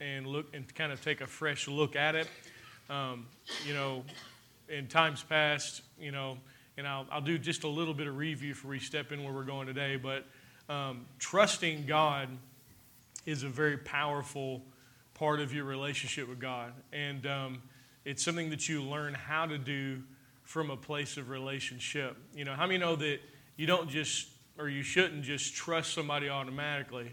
and look and kind of take a fresh look at it. Um, you know, in times past, you know, and I'll, I'll do just a little bit of review before we step in where we're going today, but um, trusting God is a very powerful part of your relationship with God. And um, it's something that you learn how to do from a place of relationship. You know, how many know that you don't just, or you shouldn't just trust somebody automatically?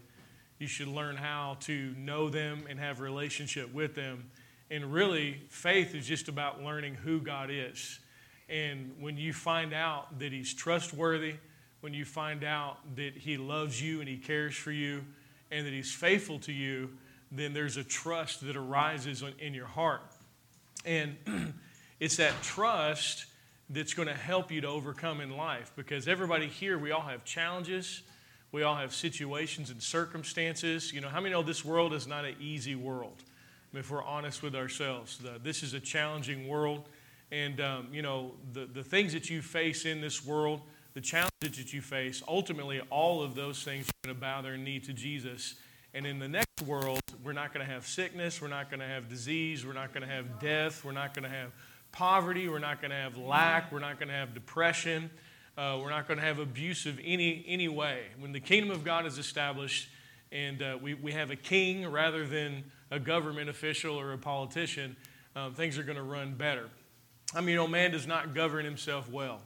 You should learn how to know them and have relationship with them. And really, faith is just about learning who God is. And when you find out that He's trustworthy, when you find out that He loves you and He cares for you, and that He's faithful to you, then there's a trust that arises in your heart. And it's that trust that's going to help you to overcome in life because everybody here, we all have challenges. We all have situations and circumstances. You know, how many know this world is not an easy world? I mean, if we're honest with ourselves, the, this is a challenging world. And, um, you know, the, the things that you face in this world, the challenges that you face, ultimately, all of those things are going to bow their knee to Jesus. And in the next world, we're not going to have sickness, we're not going to have disease, we're not going to have death, we're not going to have poverty, we're not going to have lack, we're not going to have depression. Uh, we're not going to have abuse of any, any way. When the kingdom of God is established and uh, we, we have a king rather than a government official or a politician, um, things are going to run better. I mean, you know, man does not govern himself well,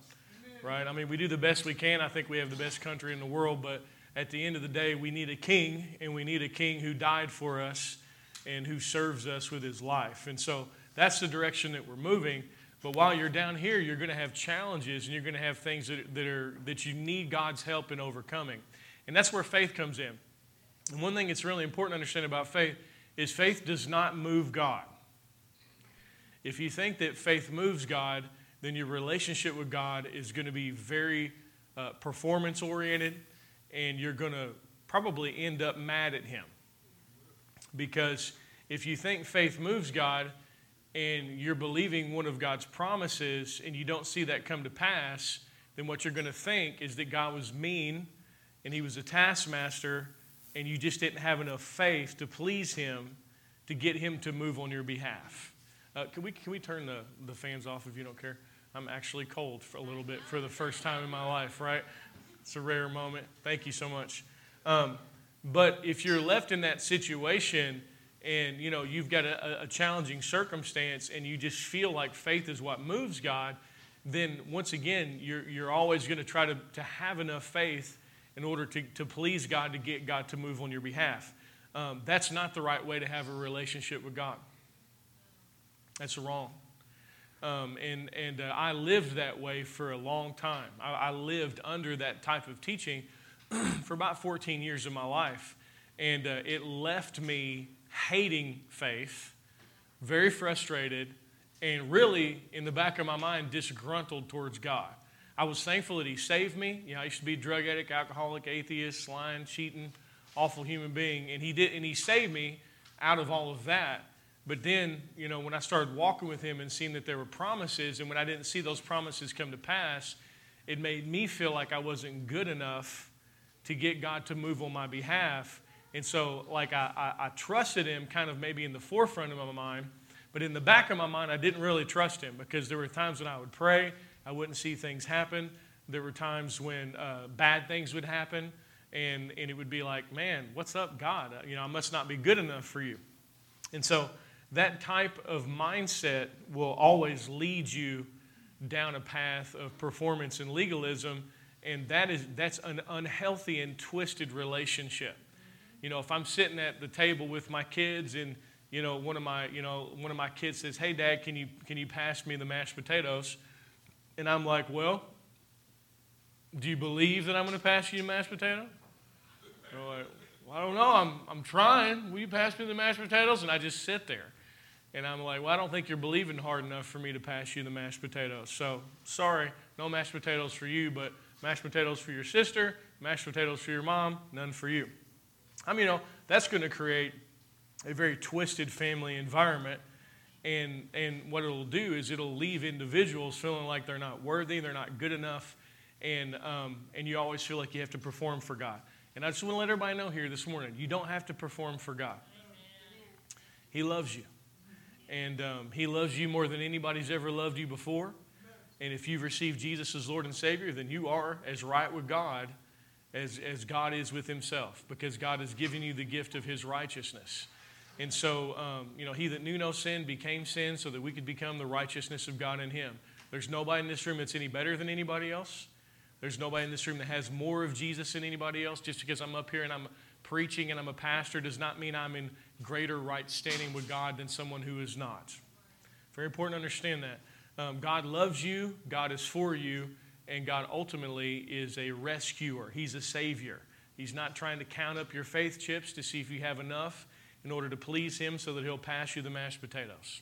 right? I mean, we do the best we can. I think we have the best country in the world, but at the end of the day, we need a king, and we need a king who died for us and who serves us with his life. And so that's the direction that we're moving. But while you're down here, you're going to have challenges and you're going to have things that, that, are, that you need God's help in overcoming. And that's where faith comes in. And one thing that's really important to understand about faith is faith does not move God. If you think that faith moves God, then your relationship with God is going to be very uh, performance oriented and you're going to probably end up mad at Him. Because if you think faith moves God, and you're believing one of God's promises and you don't see that come to pass, then what you're going to think is that God was mean and he was a taskmaster and you just didn't have enough faith to please him to get him to move on your behalf. Uh, can, we, can we turn the, the fans off if you don't care? I'm actually cold for a little bit for the first time in my life, right? It's a rare moment. Thank you so much. Um, but if you're left in that situation, and you know you've got a, a, challenging circumstance and you just feel like faith is what moves god then once again you're, you're always going to try to, have enough faith in order to, to please god to get god to move on your behalf. Um, that's not the right way to have a relationship with god. That's wrong. Um, and and uh, i lived that way for a long time. I, I lived under that type of teaching for about 14 years of my life and uh, it left me hating faith, very frustrated, and really, in the back of my mind, disgruntled towards God. I was thankful that He saved me. You know, I used to be a drug addict, alcoholic, atheist, lying, cheating, awful human being, and He did, and He saved me out of all of that. But then, you know, when I started walking with Him and seeing that there were promises, and when I didn't see those promises come to pass, it made me feel like I wasn't good enough to get God to move on my behalf. And so, like, I, I, I, trusted him kind of maybe in the forefront of my mind, but in the back of my mind, I didn't really trust him because there were times when I would pray, I wouldn't see things happen. There were times when uh, bad things would happen, and, and it would be like, man, what's up, God? You know, I must not be good enough for you. And so, that type of mindset will always lead you down a path of performance and legalism, and that is, that's an unhealthy and twisted relationship you know, if I'm sitting at the table with my kids and, you know, one of my, you know, one of my kids says, hey, Dad, can you, can you pass me the mashed potatoes? And I'm like, well, do you believe that I'm going to pass you the mashed potato? They're like, well, I don't know. I'm, I'm trying. Will you pass me the mashed potatoes? And I just sit there. And I'm like, well, I don't think you're believing hard enough for me to pass you the mashed potatoes. So, sorry, no mashed potatoes for you, but mashed potatoes for your sister, mashed potatoes for your mom, none for you. I mean, you know, that's going to create a very twisted family environment. And, and what it'll do is it'll leave individuals feeling like they're not worthy, they're not good enough, and, um, and you always feel like you have to perform for God. And I just want to let everybody know here this morning you don't have to perform for God. He loves you. And um, He loves you more than anybody's ever loved you before. And if you've received Jesus as Lord and Savior, then you are as right with God as, as God is with Himself because God has given you the gift of His righteousness. And so, um, you know, He that knew no sin became sin so that we could become the righteousness of God in Him. There's nobody in this room that's any better than anybody else. There's nobody in this room that has more of Jesus than anybody else. Just because I'm up here and I'm preaching and I'm a pastor does not mean I'm in greater right standing with God than someone who is not. Very important to understand that. Um, God loves you, God is for you, and God ultimately is a rescuer. He's a savior. He's not trying to count up your faith chips to see if you have enough in order to please Him so that He'll pass you the mashed potatoes.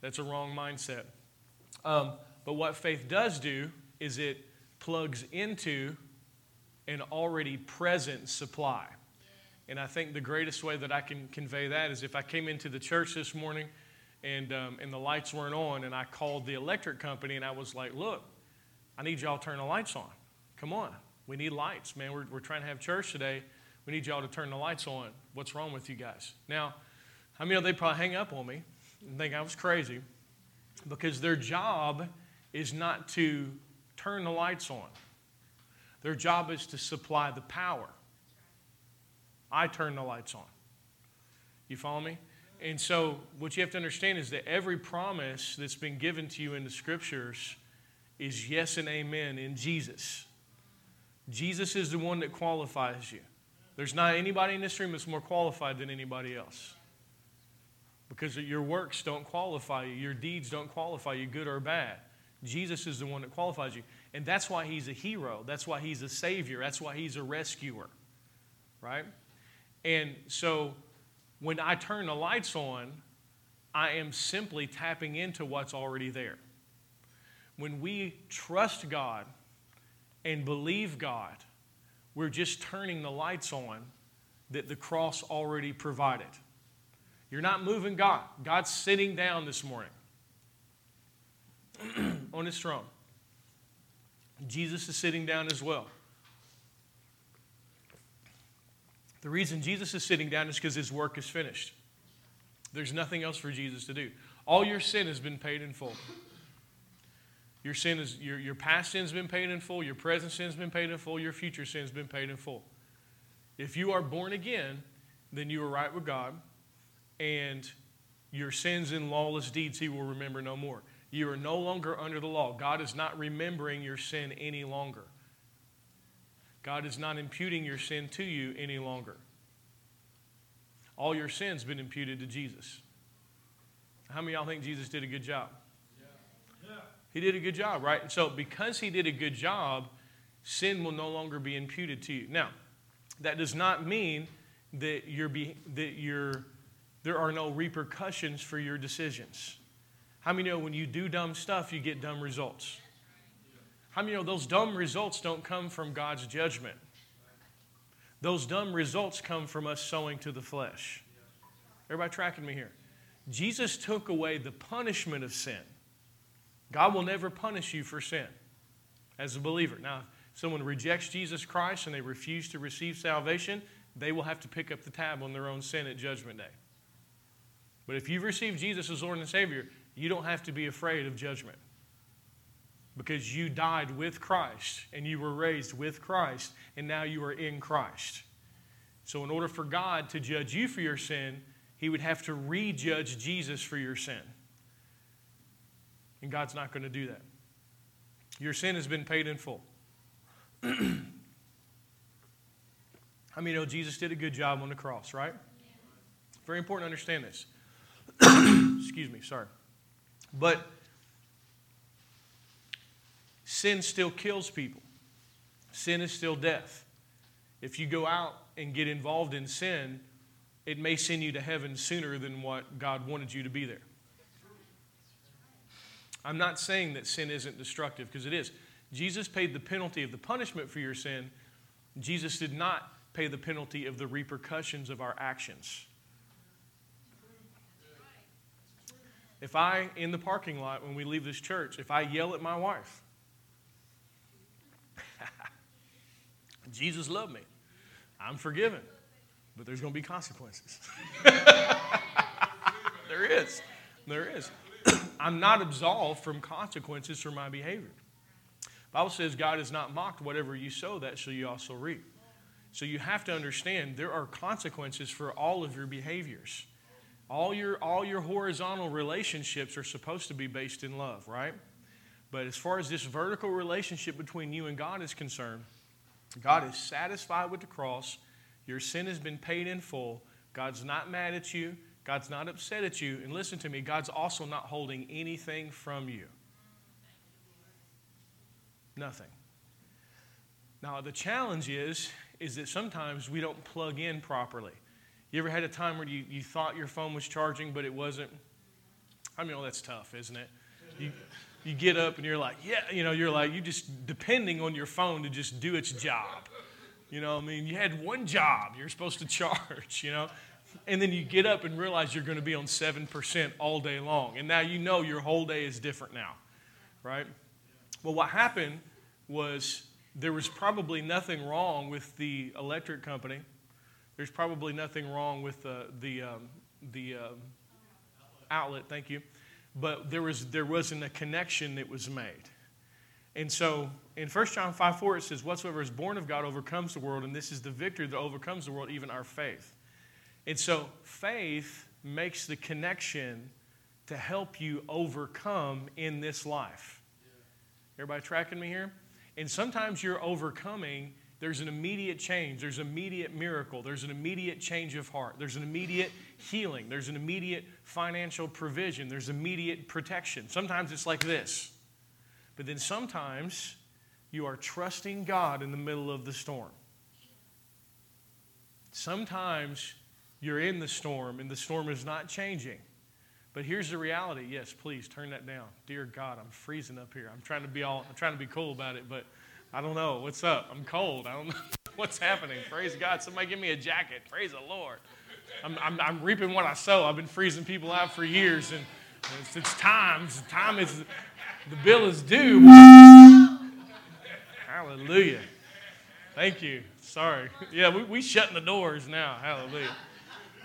That's a wrong mindset. Um, but what faith does do is it plugs into an already present supply. And I think the greatest way that I can convey that is if I came into the church this morning and, um, and the lights weren't on, and I called the electric company and I was like, look, I need y'all to turn the lights on. Come on. We need lights, man. We're, we're trying to have church today. We need y'all to turn the lights on. What's wrong with you guys? Now, I mean, they'd probably hang up on me and think I was crazy because their job is not to turn the lights on, their job is to supply the power. I turn the lights on. You follow me? And so, what you have to understand is that every promise that's been given to you in the scriptures is yes and amen in Jesus. Jesus is the one that qualifies you. There's not anybody in this room that's more qualified than anybody else. Because your works don't qualify you, your deeds don't qualify you, good or bad. Jesus is the one that qualifies you. And that's why he's a hero. That's why he's a savior. That's why he's a rescuer. Right? And so when I turn the lights on, I am simply tapping into what's already there. When we trust God and believe God, we're just turning the lights on that the cross already provided. You're not moving God. God's sitting down this morning on his throne. Jesus is sitting down as well. The reason Jesus is sitting down is because his work is finished. There's nothing else for Jesus to do. All your sin has been paid in full. Your sin is your, your past sin's been paid in full, your present sin's been paid in full, your future sin's been paid in full. If you are born again, then you are right with God, and your sins and lawless deeds he will remember no more. You are no longer under the law. God is not remembering your sin any longer. God is not imputing your sin to you any longer. All your sins been imputed to Jesus. How many y'all think Jesus did a good job? He did a good job, right? And so, because he did a good job, sin will no longer be imputed to you. Now, that does not mean that you're be, that you're, there are no repercussions for your decisions. How many know when you do dumb stuff, you get dumb results? How many know those dumb results don't come from God's judgment? Those dumb results come from us sowing to the flesh. Everybody tracking me here? Jesus took away the punishment of sin. God will never punish you for sin as a believer. Now, if someone rejects Jesus Christ and they refuse to receive salvation, they will have to pick up the tab on their own sin at Judgment Day. But if you've received Jesus as Lord and Savior, you don't have to be afraid of judgment because you died with Christ and you were raised with Christ and now you are in Christ. So, in order for God to judge you for your sin, He would have to rejudge Jesus for your sin. And God's not going to do that. Your sin has been paid in full. How many know Jesus did a good job on the cross, right? Very important to understand this. Excuse me, sorry. But sin still kills people, sin is still death. If you go out and get involved in sin, it may send you to heaven sooner than what God wanted you to be there. I'm not saying that sin isn't destructive because it is. Jesus paid the penalty of the punishment for your sin. Jesus did not pay the penalty of the repercussions of our actions. If I, in the parking lot when we leave this church, if I yell at my wife, Jesus loved me, I'm forgiven, but there's going to be consequences. There is. I'm not absolved from consequences for my behavior. Bible says God is not mocked. Whatever you sow, that shall you also reap. So you have to understand there are consequences for all of your behaviors. All your, all your horizontal relationships are supposed to be based in love, right? But as far as this vertical relationship between you and God is concerned, God is satisfied with the cross. Your sin has been paid in full. God's not mad at you. God's not upset at you. And listen to me, God's also not holding anything from you. Nothing. Now, the challenge is, is that sometimes we don't plug in properly. You ever had a time where you, you thought your phone was charging, but it wasn't? I mean, oh, that's tough, isn't it? You, you get up and you're like, yeah, you know, you're like, you're just depending on your phone to just do its job. You know, I mean, you had one job you're supposed to charge, you know, and then you get up and realize you're going to be on 7% all day long. And now you know your whole day is different now, right? Well, what happened was there was probably nothing wrong with the electric company. There's probably nothing wrong with the, the, um, the um, outlet, thank you but there, was, there wasn't a connection that was made. And so in 1 John 5 4, it says, Whatsoever is born of God overcomes the world, and this is the victory that overcomes the world, even our faith. And so faith makes the connection to help you overcome in this life. Everybody tracking me here? And sometimes you're overcoming there's an immediate change. There's an immediate miracle. There's an immediate change of heart. There's an immediate healing. There's an immediate financial provision. There's immediate protection. Sometimes it's like this. But then sometimes you are trusting God in the middle of the storm. Sometimes you're in the storm and the storm is not changing. But here's the reality. Yes, please turn that down. Dear God, I'm freezing up here. I'm trying to be all I'm trying to be cool about it, but I don't know. What's up? I'm cold. I don't know what's happening. Praise God. Somebody give me a jacket. Praise the Lord. I'm, I'm, I'm reaping what I sow. I've been freezing people out for years, and it's, it's time. It's time is the bill is due. Hallelujah. Thank you. Sorry. Yeah, we we shutting the doors now. Hallelujah.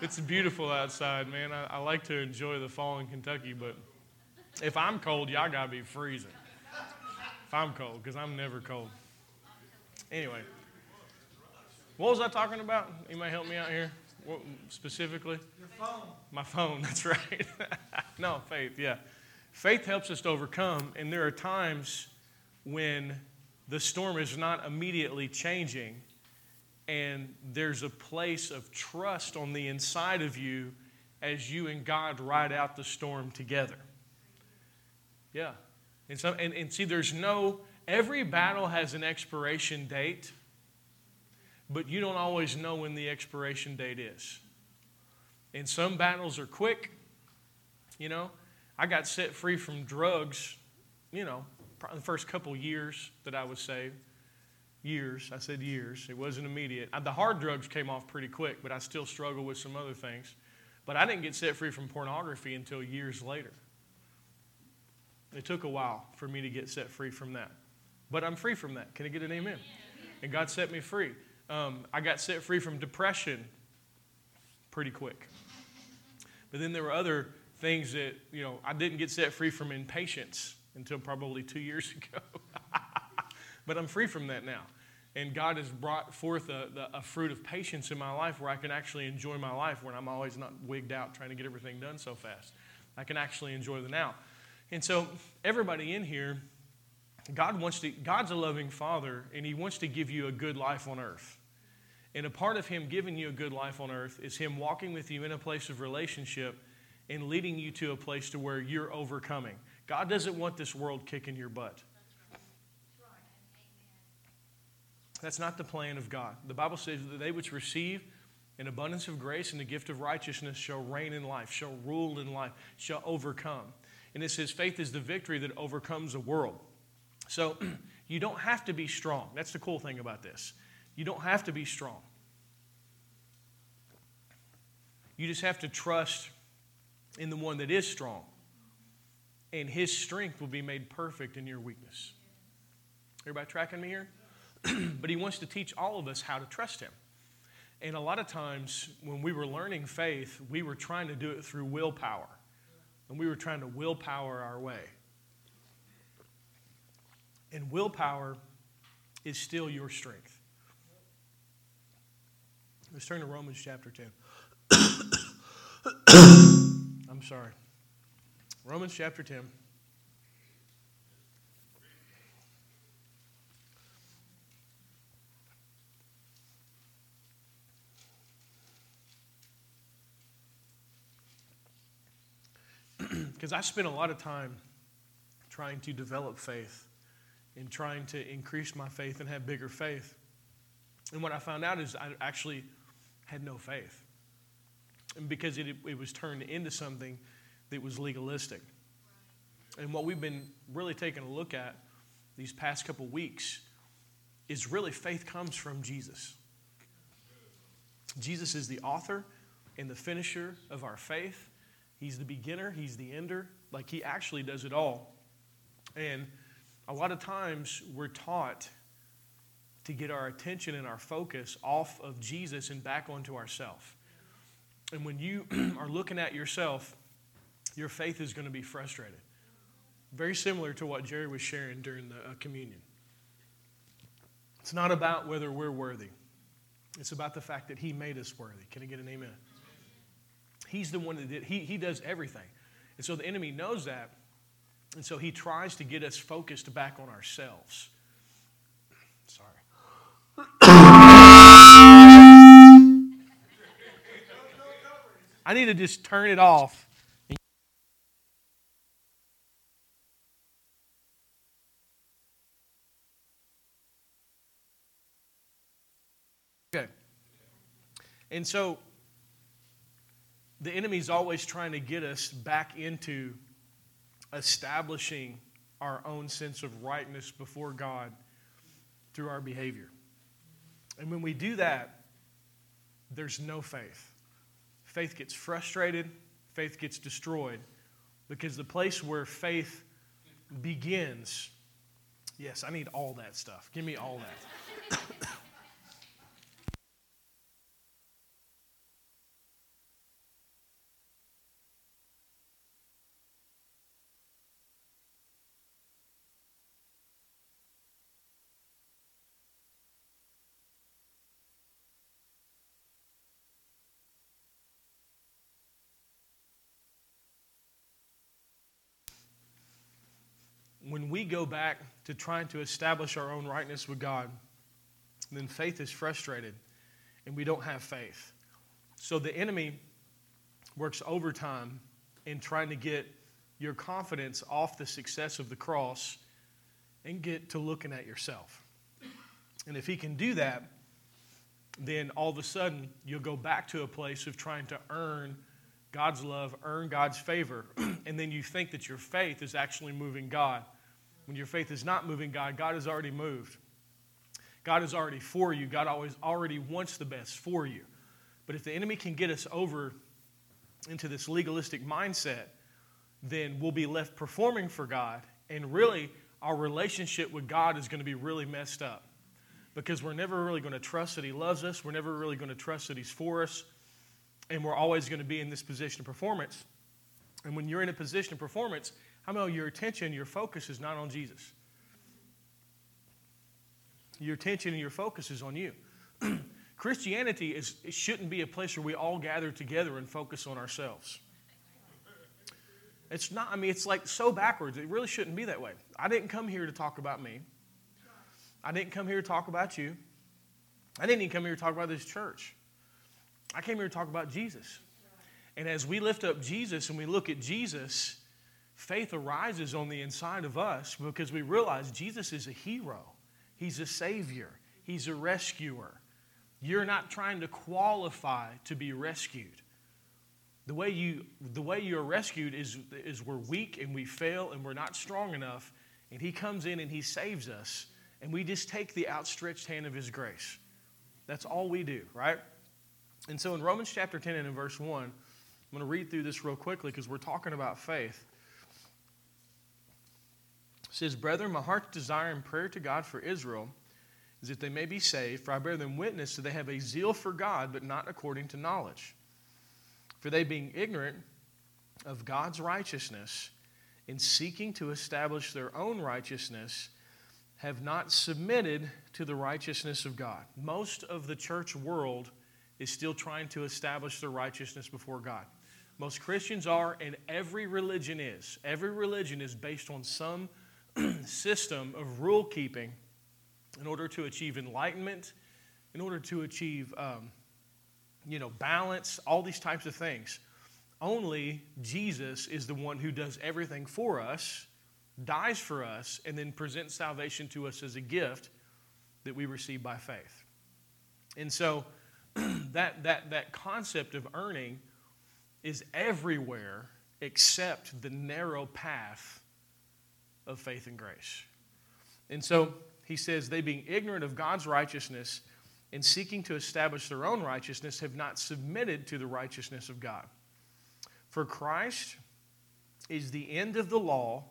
It's beautiful outside, man. I, I like to enjoy the fall in Kentucky, but if I'm cold, y'all gotta be freezing. If I'm cold, because I'm never cold. Anyway, what was I talking about? Anybody help me out here? What, specifically? Your phone. My phone, that's right. no, faith, yeah. Faith helps us to overcome, and there are times when the storm is not immediately changing, and there's a place of trust on the inside of you as you and God ride out the storm together. Yeah, and, so, and, and see, there's no, every battle has an expiration date, but you don't always know when the expiration date is. And some battles are quick. You know, I got set free from drugs, you know, the first couple years that I was saved. Years, I said years. It wasn't immediate. The hard drugs came off pretty quick, but I still struggle with some other things. But I didn't get set free from pornography until years later. It took a while for me to get set free from that. But I'm free from that. Can I get an amen? And God set me free. Um, I got set free from depression pretty quick. But then there were other things that, you know, I didn't get set free from impatience until probably two years ago. But I'm free from that now. And God has brought forth a, a, fruit of patience in my life where I can actually enjoy my life when I'm always not wigged out trying to get everything done so fast. I can actually enjoy the now. And so, everybody in here, God wants to, God's a loving father, and He wants to give you a good life on earth. And a part of Him giving you a good life on earth is Him walking with you in a place of relationship and leading you to a place to where you're overcoming. God doesn't want this world kicking your butt. That's not the plan of God. The Bible says that they which receive an abundance of grace and the gift of righteousness shall reign in life, shall rule in life, shall overcome. And it says faith is the victory that overcomes the world. So you don't have to be strong. That's the cool thing about this. You don't have to be strong. You just have to trust in the one that is strong. And his strength will be made perfect in your weakness. Everybody tracking me here? but he wants to teach all of us how to trust him. And a lot of times when we were learning faith, we were trying to do it through willpower. and we were trying to willpower our way. And willpower is still your strength. Let's turn to Romans chapter 10. I'm sorry. Romans chapter 10. Because I spent a lot of time trying to develop faith and trying to increase my faith and have bigger faith. And what I found out is I actually had no faith. And because it, it was turned into something that was legalistic. And what we've been really taking a look at these past couple weeks is really faith comes from Jesus. Jesus is the author and the finisher of our faith. He's the beginner, He's the ender. Like He actually does it all. And a lot of times we're taught to get our attention and our focus off of Jesus and back onto ourselves. And when you are looking at yourself, your faith is going to be frustrated. Very similar to what Jerry was sharing during the uh, communion. It's not about whether we're worthy, it's about the fact that He made us worthy. Can I get an amen? He's the one that did, He, he does everything. And so the enemy knows that. And so he tries to get us focused back on ourselves. Sorry. I need to just turn it off. Okay. And so the enemy's always trying to get us back into establishing our own sense of rightness before God through our behavior. And when we do that, there's no faith. Faith gets frustrated, faith gets destroyed, because the place where faith begins, yes, I need all that stuff. Give me all that. when we go back to trying to establish our own rightness with God, then faith is frustrated and we don't have faith. So the enemy works overtime in trying to get your confidence off the success of the cross and get to looking at yourself. And if he can do that, then all of a sudden you'll go back to a place of trying to earn God's love, earn God's favor, and then you think that your faith is actually moving God. When your faith is not moving God, God has already moved. God is already for you. God always already wants the best for you. But if the enemy can get us over into this legalistic mindset, then we'll be left performing for God. And really, our relationship with God is going to be really messed up because we're never really going to trust that He loves us. We're never really going to trust that He's for us and we're always going to be in this position of performance. And when you're in a position of performance, how many your attention, your focus is not on Jesus? Your attention and your focus is on you. Christianity is, shouldn't be a place where we all gather together and focus on ourselves. It's not, I mean, it's like so backwards. It really shouldn't be that way. I didn't come here to talk about me. I didn't come here to talk about you. I didn't even come here to talk about this church. I came here to talk about Jesus. And as we lift up Jesus and we look at Jesus, faith arises on the inside of us because we realize Jesus is a hero, He's a savior, He's a rescuer. You're not trying to qualify to be rescued. The way you, the way you are rescued is, is we're weak and we fail and we're not strong enough, and He comes in and He saves us, and we just take the outstretched hand of His grace. That's all we do, right? And so in Romans chapter 10 and in verse 1, I'm going to read through this real quickly because we're talking about faith. Says, Brethren, my heart's desire and prayer to God for Israel is that they may be saved, for I bear them witness that they have a zeal for God, but not according to knowledge. For they, being ignorant, of God's righteousness in seeking to establish their own righteousness have not submitted to the righteousness of God. Most of the church world is still trying to establish their righteousness before God. Most Christians are, and every religion is. Every religion is based on some system of rule keeping in order to achieve enlightenment, in order to achieve, um, you know, balance, all these types of things. Only Jesus is the one who does everything for us, dies for us, and then presents salvation to us as a gift that we receive by faith. And so that, that, that concept of earning is everywhere except the narrow path of faith and grace. And so he says, they being ignorant of God's righteousness and seeking to establish their own righteousness have not submitted to the righteousness of God. For Christ is the end of the law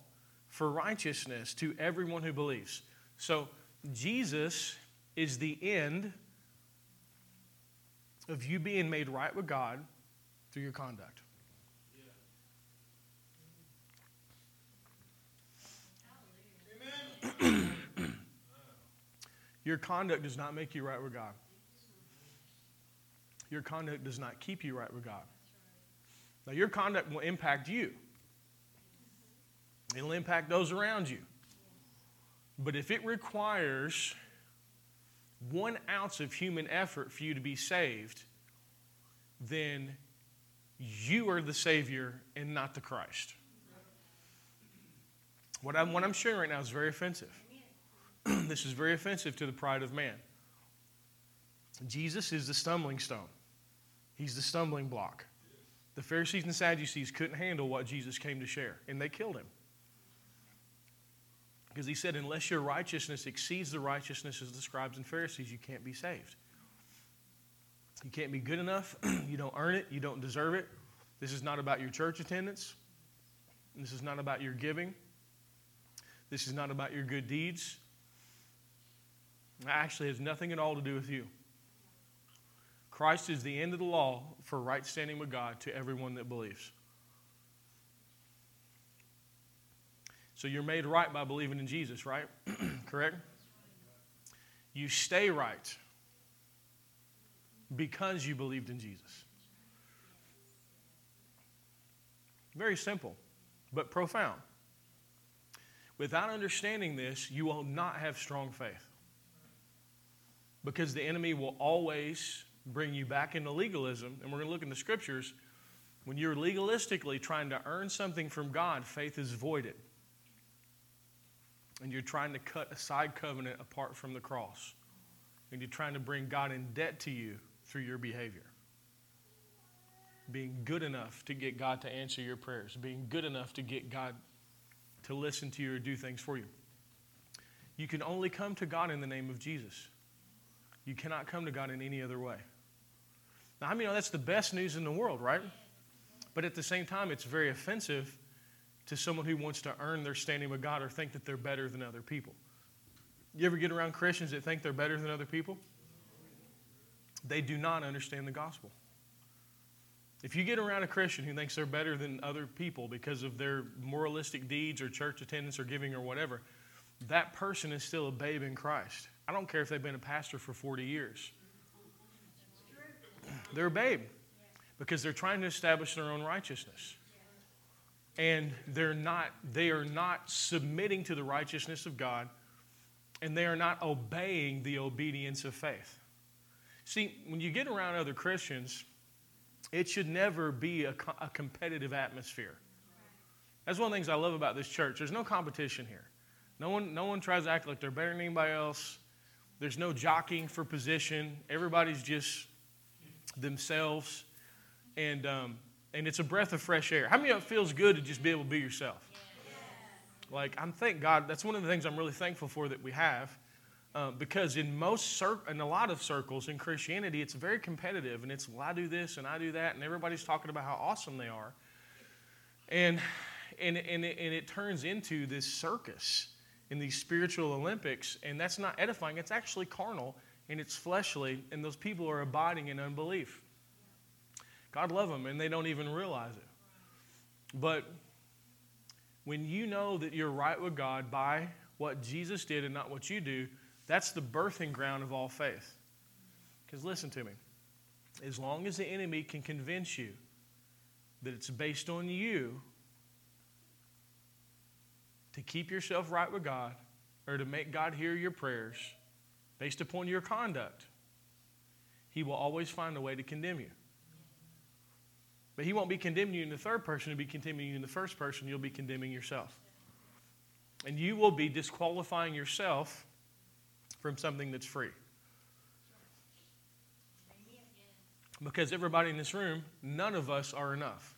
for righteousness to everyone who believes. So Jesus is the end of you being made right with God through your conduct. your conduct does not make you right with God. Your conduct does not keep you right with God. Now, your conduct will impact you, it'll impact those around you. But if it requires one ounce of human effort for you to be saved, then you are the Savior and not the Christ. What I'm, what I'm sharing right now is very offensive. this is very offensive to the pride of man. Jesus is the stumbling stone, He's the stumbling block. The Pharisees and Sadducees couldn't handle what Jesus came to share, and they killed him. Because he said, unless your righteousness exceeds the righteousness of the scribes and Pharisees, you can't be saved. You can't be good enough. you don't earn it. You don't deserve it. This is not about your church attendance. This is not about your giving. This is not about your good deeds. It actually has nothing at all to do with you. Christ is the end of the law for right standing with God to everyone that believes. So you're made right by believing in Jesus, right? Correct? You stay right because you believed in Jesus. Very simple, but profound. Without understanding this, you will not have strong faith. Because the enemy will always bring you back into legalism. And we're going to look in the scriptures. When you're legalistically trying to earn something from God, faith is voided and you're trying to cut a side covenant apart from the cross, and you're trying to bring God in debt to you through your behavior. Being good enough to get God to answer your prayers, being good enough to get God to listen to you or do things for you. You can only come to God in the name of Jesus. You cannot come to God in any other way. Now, I mean, that's the best news in the world, right? But at the same time, it's very offensive to someone who wants to earn their standing with God or think that they're better than other people. You ever get around Christians that think they're better than other people? They do not understand the gospel. If you get around a Christian who thinks they're better than other people because of their moralistic deeds or church attendance or giving or whatever, that person is still a babe in Christ. I don't care if they've been a pastor for 40 years. They're a babe because they're trying to establish their own righteousness and they're not they are not submitting to the righteousness of God and they are not obeying the obedience of faith. See, when you get around other Christians, it should never be a, a competitive atmosphere. That's one of the things I love about this church. There's no competition here. No one, no one tries to act like they're better than anybody else. There's no jockeying for position. Everybody's just themselves. And um, and it's a breath of fresh air. How many of it feels good to just be able to be yourself? Like, I'm thank God, that's one of the things I'm really thankful for that we have. Uh, because in most, cir- in a lot of circles in Christianity, it's very competitive, and it's, well, I do this and I do that, and everybody's talking about how awesome they are. And, and, and, it, and it turns into this circus in these spiritual Olympics, and that's not edifying, it's actually carnal, and it's fleshly, and those people are abiding in unbelief. God love them, and they don't even realize it. But when you know that you're right with God by what Jesus did and not what you do, that's the birthing ground of all faith. Because listen to me. As long as the enemy can convince you that it's based on you to keep yourself right with God or to make God hear your prayers based upon your conduct, he will always find a way to condemn you. But he won't be condemning you in the third person, he'll be condemning you in the first person. You'll be condemning yourself. And you will be disqualifying yourself from something that's free. Because everybody in this room, none of us are enough.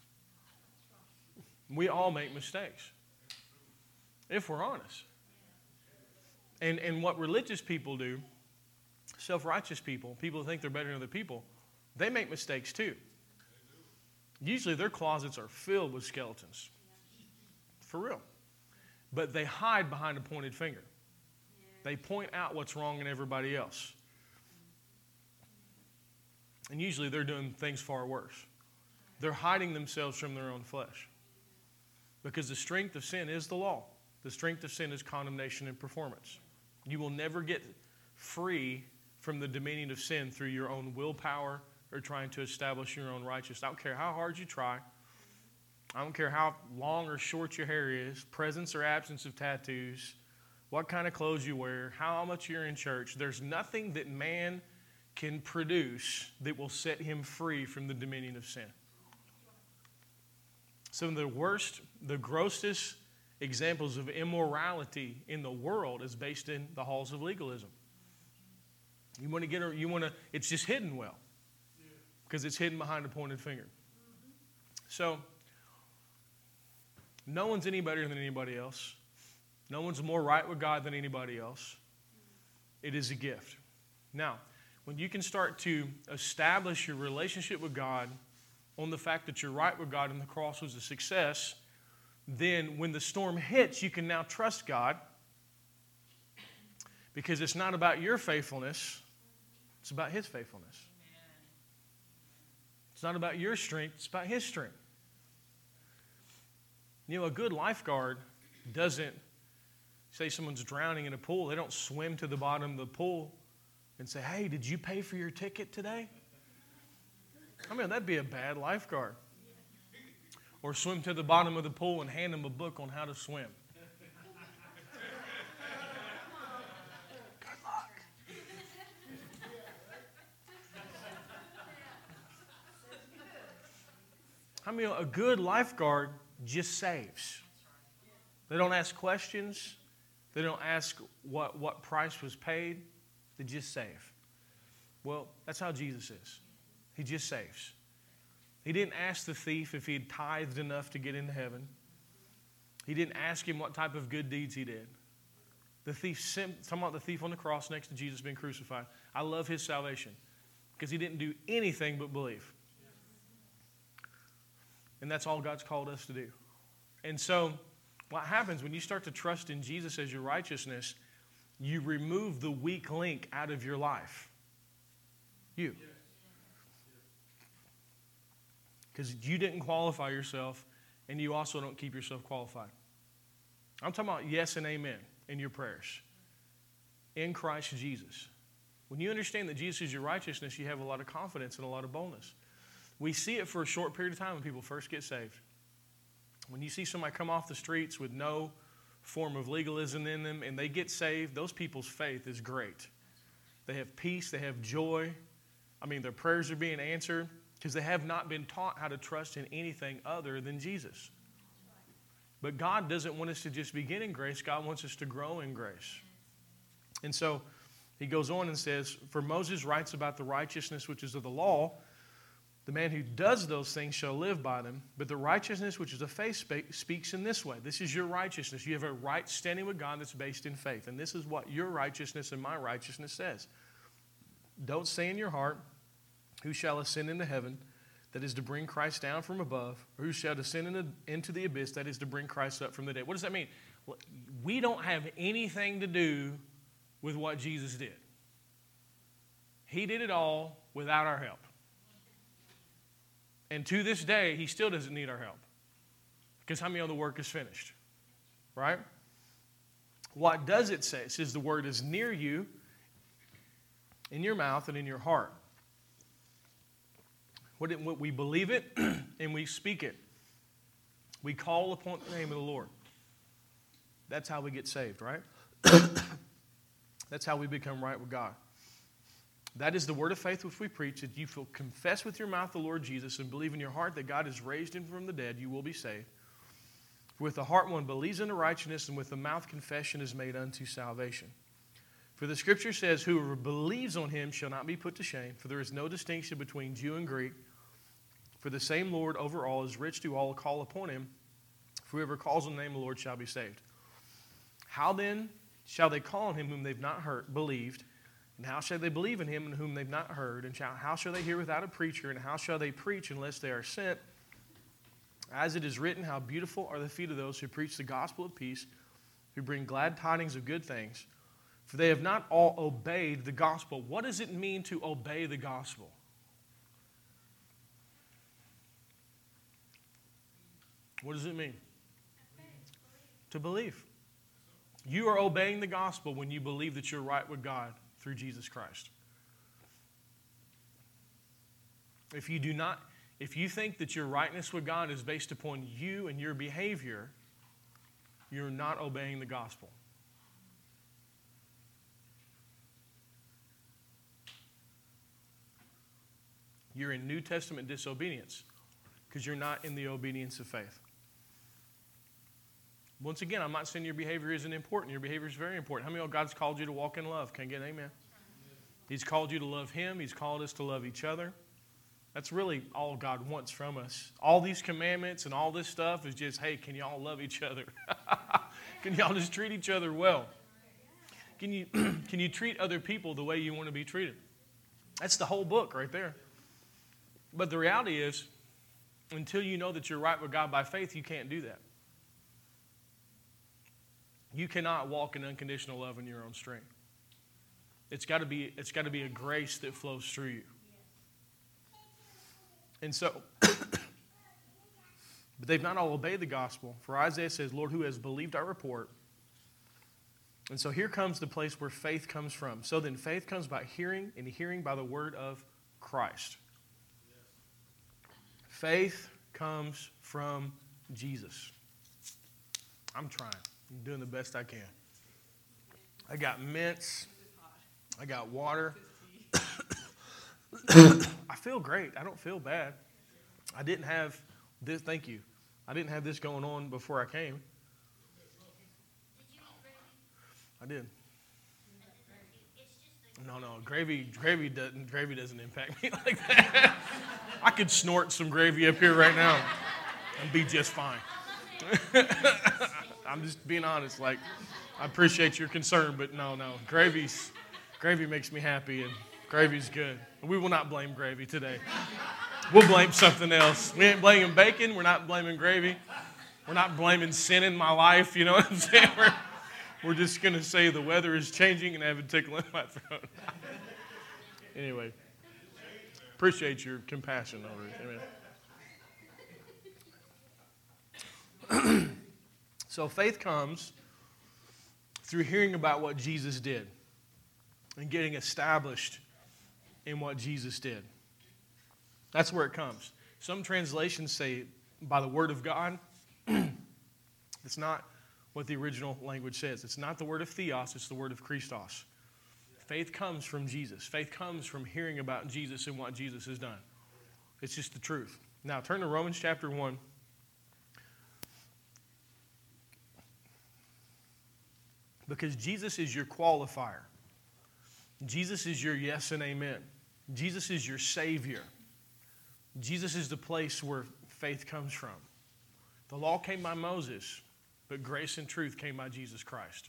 We all make mistakes, if we're honest. And, and what religious people do, self righteous people, people who think they're better than other people, they make mistakes too. Usually their closets are filled with skeletons. For real. But they hide behind a pointed finger. They point out what's wrong in everybody else. And usually they're doing things far worse. They're hiding themselves from their own flesh. Because the strength of sin is the law. The strength of sin is condemnation and performance. You will never get free from the dominion of sin through your own willpower or trying to establish your own righteousness. I don't care how hard you try. I don't care how long or short your hair is, presence or absence of tattoos, what kind of clothes you wear, how much you're in church. There's nothing that man can produce that will set him free from the dominion of sin. Some of the worst, the grossest examples of immorality in the world is based in the halls of legalism. You want to get, you want to, it's just hidden well because it's hidden behind a pointed finger. So, no one's any better than anybody else. No one's more right with God than anybody else. It is a gift. Now, when you can start to establish your relationship with God on the fact that you're right with God and the cross was a success, then when the storm hits, you can now trust God because it's not about your faithfulness, it's about His faithfulness. It's not about your strength, it's about His strength. You know, a good lifeguard doesn't say someone's drowning in a pool, they don't swim to the bottom of the pool and say, Hey, did you pay for your ticket today? I mean, that'd be a bad lifeguard. Or swim to the bottom of the pool and hand them a book on how to swim. Good luck. I mean, a good lifeguard just saves. They don't ask questions. They don't ask what, what price was paid they just save. Well, that's how Jesus is. He just saves. He didn't ask the thief if he had tithed enough to get into heaven. He didn't ask him what type of good deeds he did. The thief, talking about the thief on the cross next to Jesus being crucified. I love his salvation because he didn't do anything but believe. And that's all God's called us to do. And so, what happens when you start to trust in Jesus as your righteousness, you remove the weak link out of your life. You. Because you didn't qualify yourself, and you also don't keep yourself qualified. I'm talking about yes and amen in your prayers. In Christ Jesus. When you understand that Jesus is your righteousness, you have a lot of confidence and a lot of boldness. We see it for a short period of time when people first get saved. When you see somebody come off the streets with no form of legalism in them and they get saved, those people's faith is great. They have peace, they have joy. I mean, their prayers are being answered because they have not been taught how to trust in anything other than Jesus. But God doesn't want us to just begin in grace, God wants us to grow in grace. And so he goes on and says, For Moses writes about the righteousness which is of the law the man who does those things shall live by them. But the righteousness which is of faith speaks in this way. This is your righteousness. You have a right standing with God that's based in faith. And this is what your righteousness and my righteousness says. Don't say in your heart, Who shall ascend into heaven? That is to bring Christ down from above. Or who shall descend into the abyss? That is to bring Christ up from the dead. What does that mean? We don't have anything to do with what Jesus did. He did it all without our help. And to this day, he still doesn't need our help. Because how many know the work is finished? Right? What does it say? It says the word is near you, in your mouth and in your heart. What we believe it and we speak it. We call upon the name of the Lord. That's how we get saved, right? That's how we become right with God. That is the word of faith which we preach that you will confess with your mouth the Lord Jesus and believe in your heart that God has raised him from the dead, you will be saved. For With the heart one believes unto righteousness, and with the mouth confession is made unto salvation. For the scripture says, Whoever believes on him shall not be put to shame, for there is no distinction between Jew and Greek. For the same Lord over all is rich to all call upon him. For whoever calls on the name of the Lord shall be saved. How then shall they call on him whom they've not heard, believed? And how shall they believe in him in whom they've not heard? And how shall they hear without a preacher? And how shall they preach unless they are sent? As it is written, how beautiful are the feet of those who preach the gospel of peace, who bring glad tidings of good things. For they have not all obeyed the gospel. What does it mean to obey the gospel? What does it mean? To believe. You are obeying the gospel when you believe that you're right with God through Jesus Christ. If you do not, if you think that your rightness with God is based upon you and your behavior, you're not obeying the gospel. You're in New Testament disobedience because you're not in the obedience of faith. Once again, I'm not saying your behavior isn't important. Your behavior is very important. How many of God's called you to walk in love? Can I get an amen? He's called you to love Him, He's called us to love each other. That's really all God wants from us. All these commandments and all this stuff is just, hey, can y'all love each other? can y'all just treat each other well? Can you, can you treat other people the way you want to be treated? That's the whole book right there. But the reality is, until you know that you're right with God by faith, you can't do that. You cannot walk in unconditional love in your own strength. It's got to be it's got to be a grace that flows through you. And so but they've not all obeyed the gospel. For Isaiah says, "Lord, who has believed our report?" And so here comes the place where faith comes from. So then faith comes by hearing and hearing by the word of Christ. Faith comes from Jesus. I'm trying. I'm doing the best I can. I got mints. I got water. I feel great. I don't feel bad. I didn't have this. Thank you. I didn't have this going on before I came. I did. No, no, gravy, gravy doesn't, gravy doesn't impact me like that. I could snort some gravy up here right now and be just fine. I'm just being honest. Like, I appreciate your concern, but no, no. Gravy's, gravy makes me happy, and gravy's good. We will not blame gravy today. We'll blame something else. We ain't blaming bacon. We're not blaming gravy. We're not blaming sin in my life. You know what I'm saying? We're, we're just going to say the weather is changing and I have a tickle in my throat. anyway, appreciate your compassion over it. Amen. So faith comes through hearing about what Jesus did and getting established in what Jesus did. That's where it comes. Some translations say by the word of God. it's not what the original language says. It's not the word of theos, it's the word of Christos. Faith comes from Jesus. Faith comes from hearing about Jesus and what Jesus has done. It's just the truth. Now turn to Romans chapter 1. Because Jesus is your qualifier. Jesus is your yes and amen. Jesus is your Savior. Jesus is the place where faith comes from. The law came by Moses, but grace and truth came by Jesus Christ.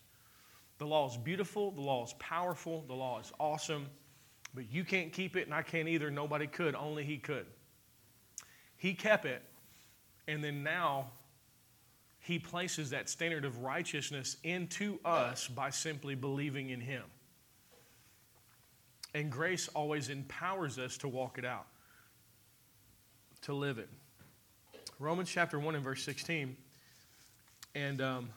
The law is beautiful, the law is powerful, the law is awesome, but you can't keep it, and I can't either. Nobody could, only He could. He kept it, and then now he places that standard of righteousness into us by simply believing in Him. And grace always empowers us to walk it out, to live it. Romans chapter 1 and verse 16. And um,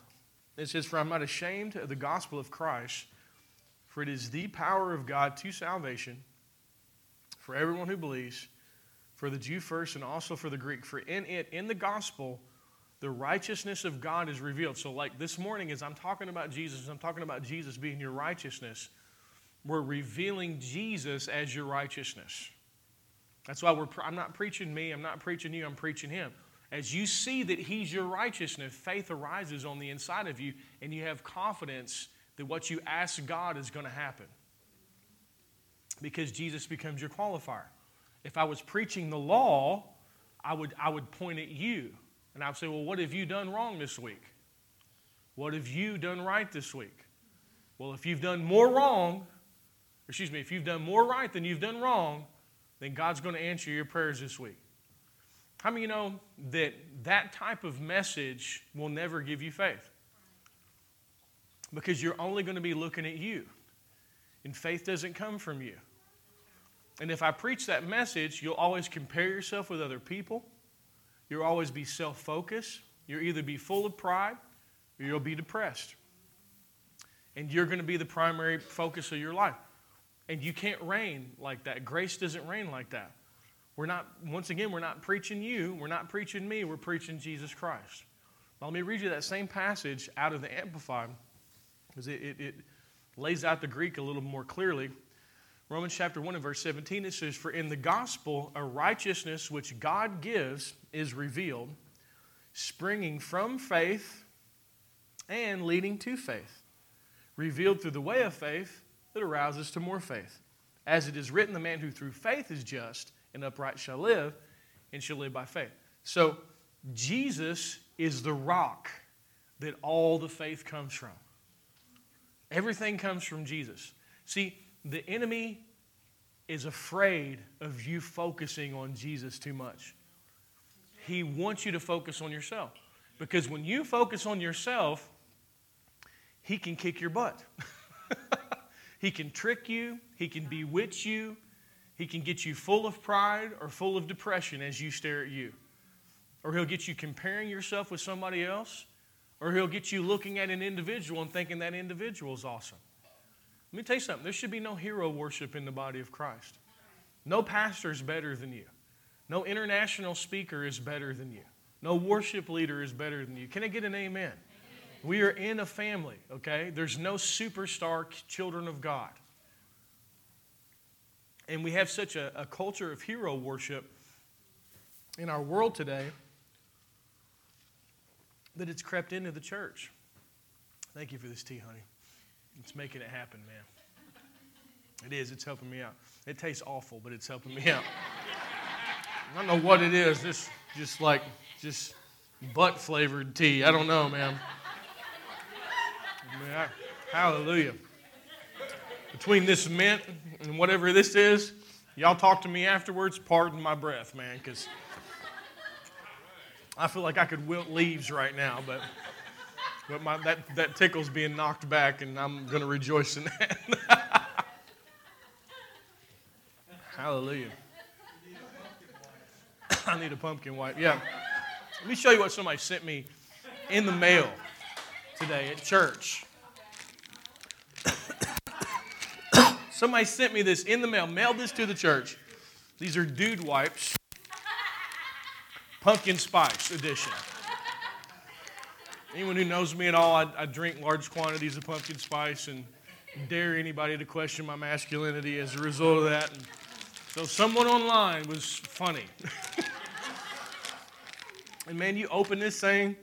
it says, For I'm not ashamed of the gospel of Christ, for it is the power of God to salvation for everyone who believes, for the Jew first and also for the Greek. For in it, in the gospel, the righteousness of God is revealed. So, like this morning, as I'm talking about Jesus, I'm talking about Jesus being your righteousness, we're revealing Jesus as your righteousness. That's why we're, I'm not preaching me, I'm not preaching you, I'm preaching Him. As you see that He's your righteousness, faith arises on the inside of you, and you have confidence that what you ask God is going to happen. Because Jesus becomes your qualifier. If I was preaching the law, I would, I would point at you, and I would say, Well, what have you done wrong this week? What have you done right this week? Well, if you've done more wrong, excuse me, if you've done more right than you've done wrong, then God's going to answer your prayers this week. How many you know that that type of message will never give you faith? Because you're only going to be looking at you. And faith doesn't come from you. And if I preach that message, you'll always compare yourself with other people. You'll always be self focused. You'll either be full of pride or you'll be depressed. And you're going to be the primary focus of your life. And you can't reign like that. Grace doesn't reign like that. We're not, once again, we're not preaching you, we're not preaching me, we're preaching Jesus Christ. Now, let me read you that same passage out of the Amplified, because it, it, it lays out the Greek a little more clearly. Romans chapter 1 and verse 17, it says, For in the gospel, a righteousness which God gives is revealed, springing from faith and leading to faith, revealed through the way of faith that arouses to more faith. As it is written, the man who through faith is just and upright shall live, and shall live by faith. So, Jesus is the rock that all the faith comes from. Everything comes from Jesus. See, the enemy is afraid of you focusing on Jesus too much. He wants you to focus on yourself. Because when you focus on yourself, he can kick your butt. he can trick you, he can bewitch you, he can get you full of pride or full of depression as you stare at you. Or he'll get you comparing yourself with somebody else, or he'll get you looking at an individual and thinking that individual is awesome. Let me tell you something there should be no hero worship in the body of Christ. No pastor is better than you. No international speaker is better than you. No worship leader is better than you. Can I get an amen? We are in a family, okay? There's no superstar children of God. And we have such a, a culture of hero worship in our world today that it's crept into the church. Thank you for this tea, honey. It's making it happen, man. It is. It's helping me out. It tastes awful, but it's helping me out. I don't know what it is. This just like just butt flavored tea. I don't know, man. I hallelujah between this mint and whatever this is, y'all talk to me afterwards. Pardon my breath, man, because I feel like I could wilt leaves right now, but but my, that, that tickle's being knocked back, and I'm going to rejoice in that. Hallelujah. I need a pumpkin wipe. Yeah. Let me show you what somebody sent me in the mail today at church. Somebody sent me this in the mail, mailed this to the church. These are dude wipes, pumpkin spice edition. Anyone who knows me at all, I, I, drink large quantities of pumpkin spice and dare anybody to question my masculinity as a result of that. And so someone online was funny. and man, you open this thing,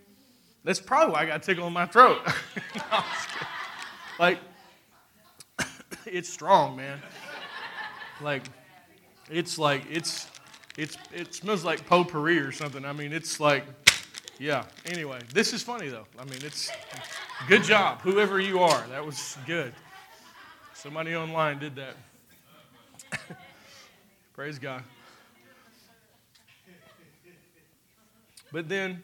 that's probably why I got a tickle in my throat. no, like, it's strong, man. Like, it's like it's it's it smells like potpourri or something. I mean, it's like, yeah. Anyway, this is funny though. I mean, it's good job, whoever you are. That was good. Somebody online did that. Praise God. But then,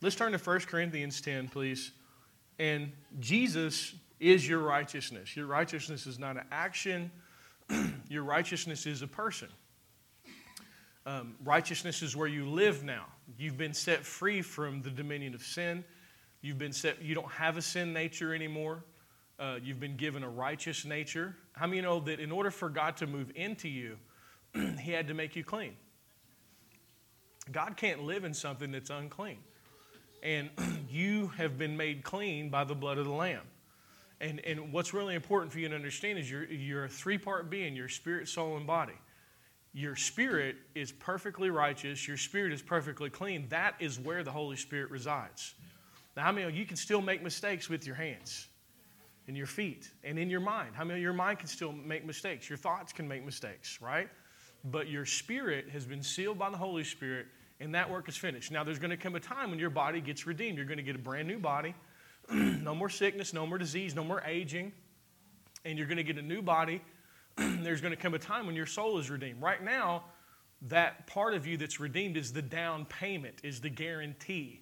let's turn to 1 Corinthians 10, please. And Jesus is your righteousness. Your righteousness is not an action, your righteousness is a person. Um, righteousness is where you live now. You've been set free from the dominion of sin. You've been set, you don't have a sin nature anymore. Uh, you've been given a righteous nature. How many know that in order for God to move into you, He had to make you clean? God can't live in something that's unclean. And you have been made clean by the blood of the Lamb. And, and what's really important for you to understand is you're, you're a three part being your spirit, soul, and body. Your spirit is perfectly righteous, your spirit is perfectly clean. That is where the Holy Spirit resides. Now, how many of you can still make mistakes with your hands and your feet and in your mind? How many of your mind can still make mistakes? Your thoughts can make mistakes, right? But your spirit has been sealed by the Holy Spirit, and that work is finished. Now, there's going to come a time when your body gets redeemed. You're going to get a brand new body. no more sickness, no more disease, no more aging. And you're going to get a new body. there's going to come a time when your soul is redeemed. Right now, that part of you that's redeemed is the down payment, is the guarantee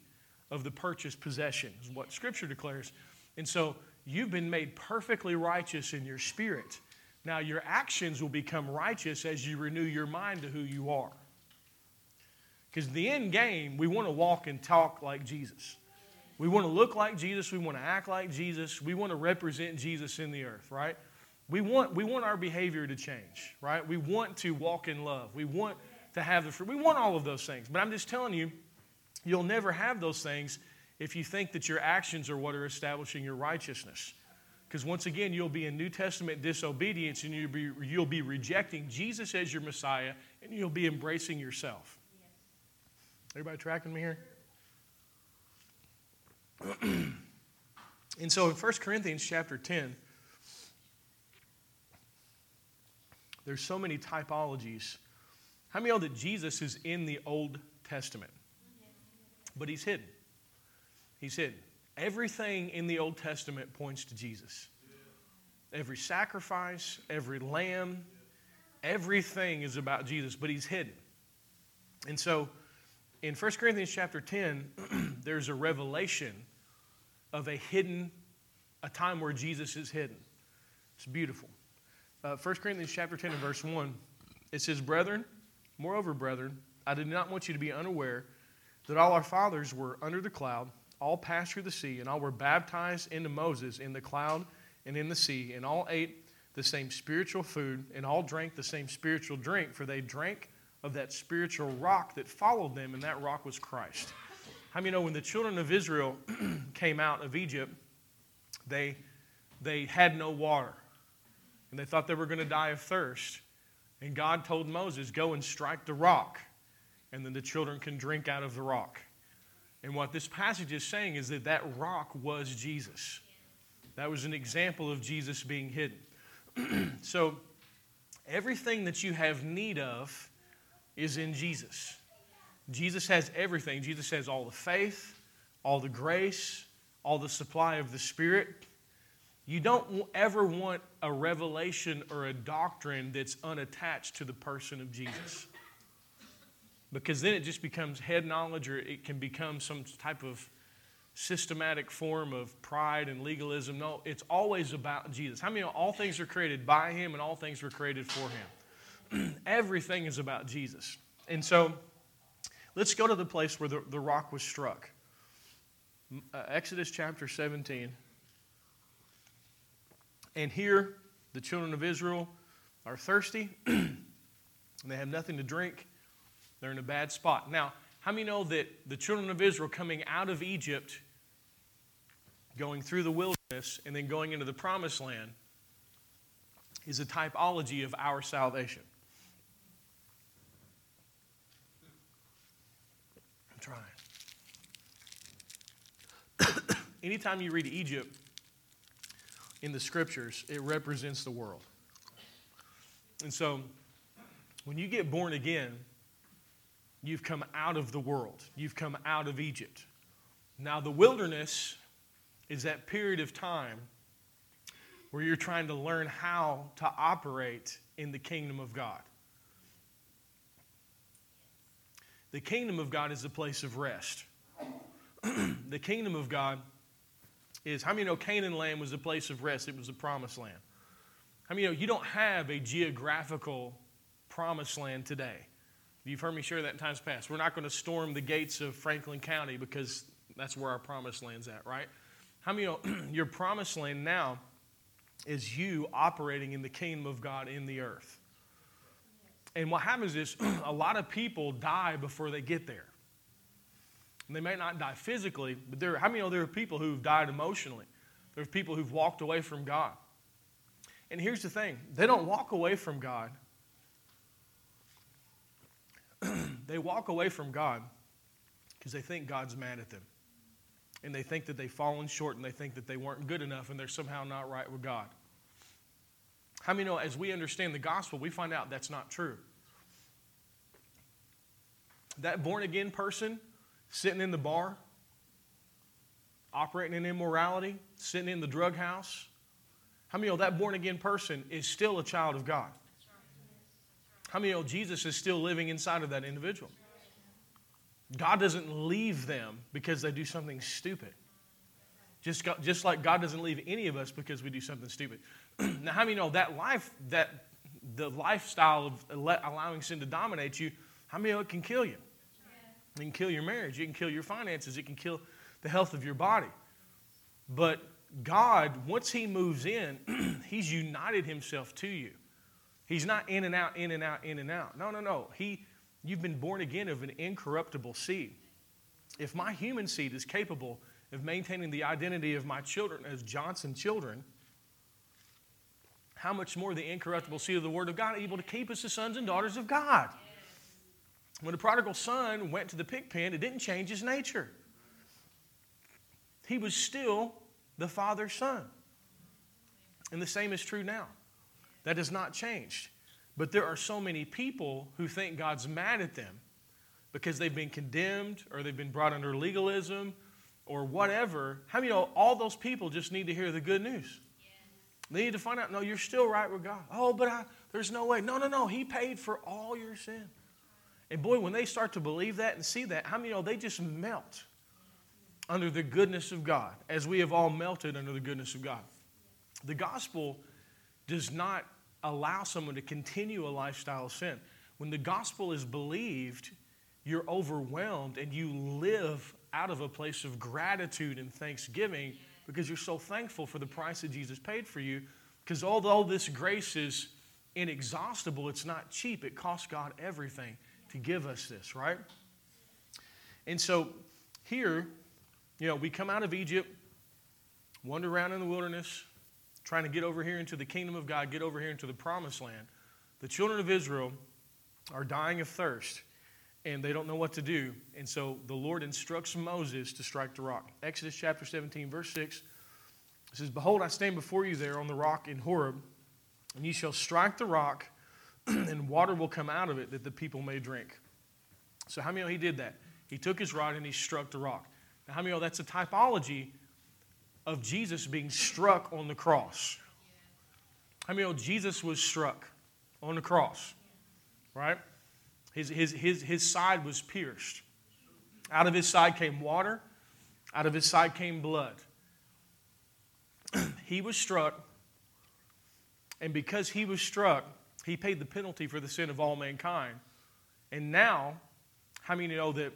of the purchased possession, is what Scripture declares. And so you've been made perfectly righteous in your spirit. Now, your actions will become righteous as you renew your mind to who you are. Because the end game, we want to walk and talk like Jesus. We want to look like Jesus. We want to act like Jesus. We want to represent Jesus in the earth, right? We want, we want our behavior to change, right? We want to walk in love. We want to have the fruit. We want all of those things. But I'm just telling you, you'll never have those things if you think that your actions are what are establishing your righteousness. Because once again, you'll be in New Testament disobedience and you'll be, you'll be rejecting Jesus as your Messiah and you'll be embracing yourself. Everybody tracking me here? and so in 1 Corinthians chapter 10, there's so many typologies. How many know that Jesus is in the Old Testament? But he's hidden. He's hidden. Everything in the Old Testament points to Jesus. Every sacrifice, every lamb, everything is about Jesus, but he's hidden. And so in 1 Corinthians chapter 10, there's a revelation of a hidden, a time where Jesus is hidden. It's beautiful. Uh, 1 Corinthians chapter 10 and verse 1, it says, Brethren, moreover, brethren, I did not want you to be unaware that all our fathers were under the cloud all passed through the sea, and all were baptized into Moses in the cloud and in the sea, and all ate the same spiritual food, and all drank the same spiritual drink, for they drank of that spiritual rock that followed them, and that rock was Christ. How many know when the children of Israel came out of Egypt, they, they had no water, and they thought they were going to die of thirst. And God told Moses, Go and strike the rock, and then the children can drink out of the rock. And what this passage is saying is that that rock was Jesus. That was an example of Jesus being hidden. so, everything that you have need of is in Jesus. Jesus has everything. Jesus has all the faith, all the grace, all the supply of the Spirit. You don't ever want a revelation or a doctrine that's unattached to the person of Jesus because then it just becomes head knowledge or it can become some type of systematic form of pride and legalism. No, it's always about Jesus. How many all things are created by Him and all things were created for Him? Everything is about Jesus. And so let's go to the place where the, the rock was struck. Uh, Exodus chapter 17. And here, the children of Israel are thirsty, and they have nothing to drink. They're in a bad spot. Now, how many know that the children of Israel coming out of Egypt, going through the wilderness, and then going into the promised land is a typology of our salvation? I'm trying. Anytime you read Egypt in the scriptures, it represents the world. And so, when you get born again, You've come out of the world, you've come out of Egypt. Now, the wilderness is that period of time where you're trying to learn how to operate in the kingdom of God. The kingdom of God is a place of rest. the kingdom of God is, how many know Canaan land was a place of rest? It was a promised land. How many know you don't have a geographical promised land today? You've heard me share that in times past. We're not going to storm the gates of Franklin County because that's where our promised land's at, right? How many know your promised land now is you operating in the kingdom of God in the earth? And what happens is a lot of people die before they get there. And they may not die physically, but there, how many know there are people who've died emotionally? There are people who've walked away from God. And here's the thing they don't walk away from God, they walk away from God because they think God's mad at them. And they think that they've fallen short and they think that they weren't good enough and they're somehow not right with God. How many know as we understand the gospel, we find out that's not true? That born again person sitting in the bar, operating in immorality, sitting in the drug house, how many know that born again person is still a child of God? How many know Jesus is still living inside of that individual? God doesn't leave them because they do something stupid. Just, just like God doesn't leave any of us because we do something stupid. now, how many know that life, that the lifestyle of allowing sin to dominate you, how many know it can kill you? It can kill your marriage. It can kill your finances. It can kill the health of your body. But God, once He moves in, He's united Himself to you. He's not in and out, in and out, in and out. No, no, no. He, you've been born again of an incorruptible seed. If my human seed is capable of maintaining the identity of my children as Johnson children, how much more the incorruptible seed of the Word of God able to keep us as sons and daughters of God? When the prodigal son went to the pig pen, it didn't change his nature. He was still the Father's Son. And the same is true now. That has not changed. But there are so many people who think God's mad at them because they've been condemned or they've been brought under legalism or whatever. How many know all those people just need to hear the good news? They need to find out, no, you're still right with God. Oh, but I, there's no way. No, no, no. He paid for all your sin. And boy, when they start to believe that and see that, how many know they just melt under the goodness of God, as we have all melted under the goodness of God. The gospel does not allow someone to continue a lifestyle of sin. When the gospel is believed, you're overwhelmed and you live out of a place of gratitude and thanksgiving because you're so thankful for the price that Jesus paid for you. Because although this grace is inexhaustible, it's not cheap. It costs God everything to give us this, right? And so here, you know, we come out of Egypt, wander around in the wilderness, trying to get over here into the kingdom of God, get over here into the promised land. The children of Israel are dying of thirst and they don't know what to do. And so the Lord instructs Moses to strike the rock. Exodus chapter 17, verse 6 says, Behold, I stand before you there on the rock in Horeb, and ye shall strike the rock, and water will come out of it that the people may drink. So, how many know he did that? He took his rod and he struck the rock. Now, how many know that's a typology of Jesus being struck on the cross? How many know Jesus was struck on the cross? Right? His, his, his, his side was pierced. Out of his side came water, out of his side came blood. he was struck, and because he was struck, he paid the penalty for the sin of all mankind. And now, how many know that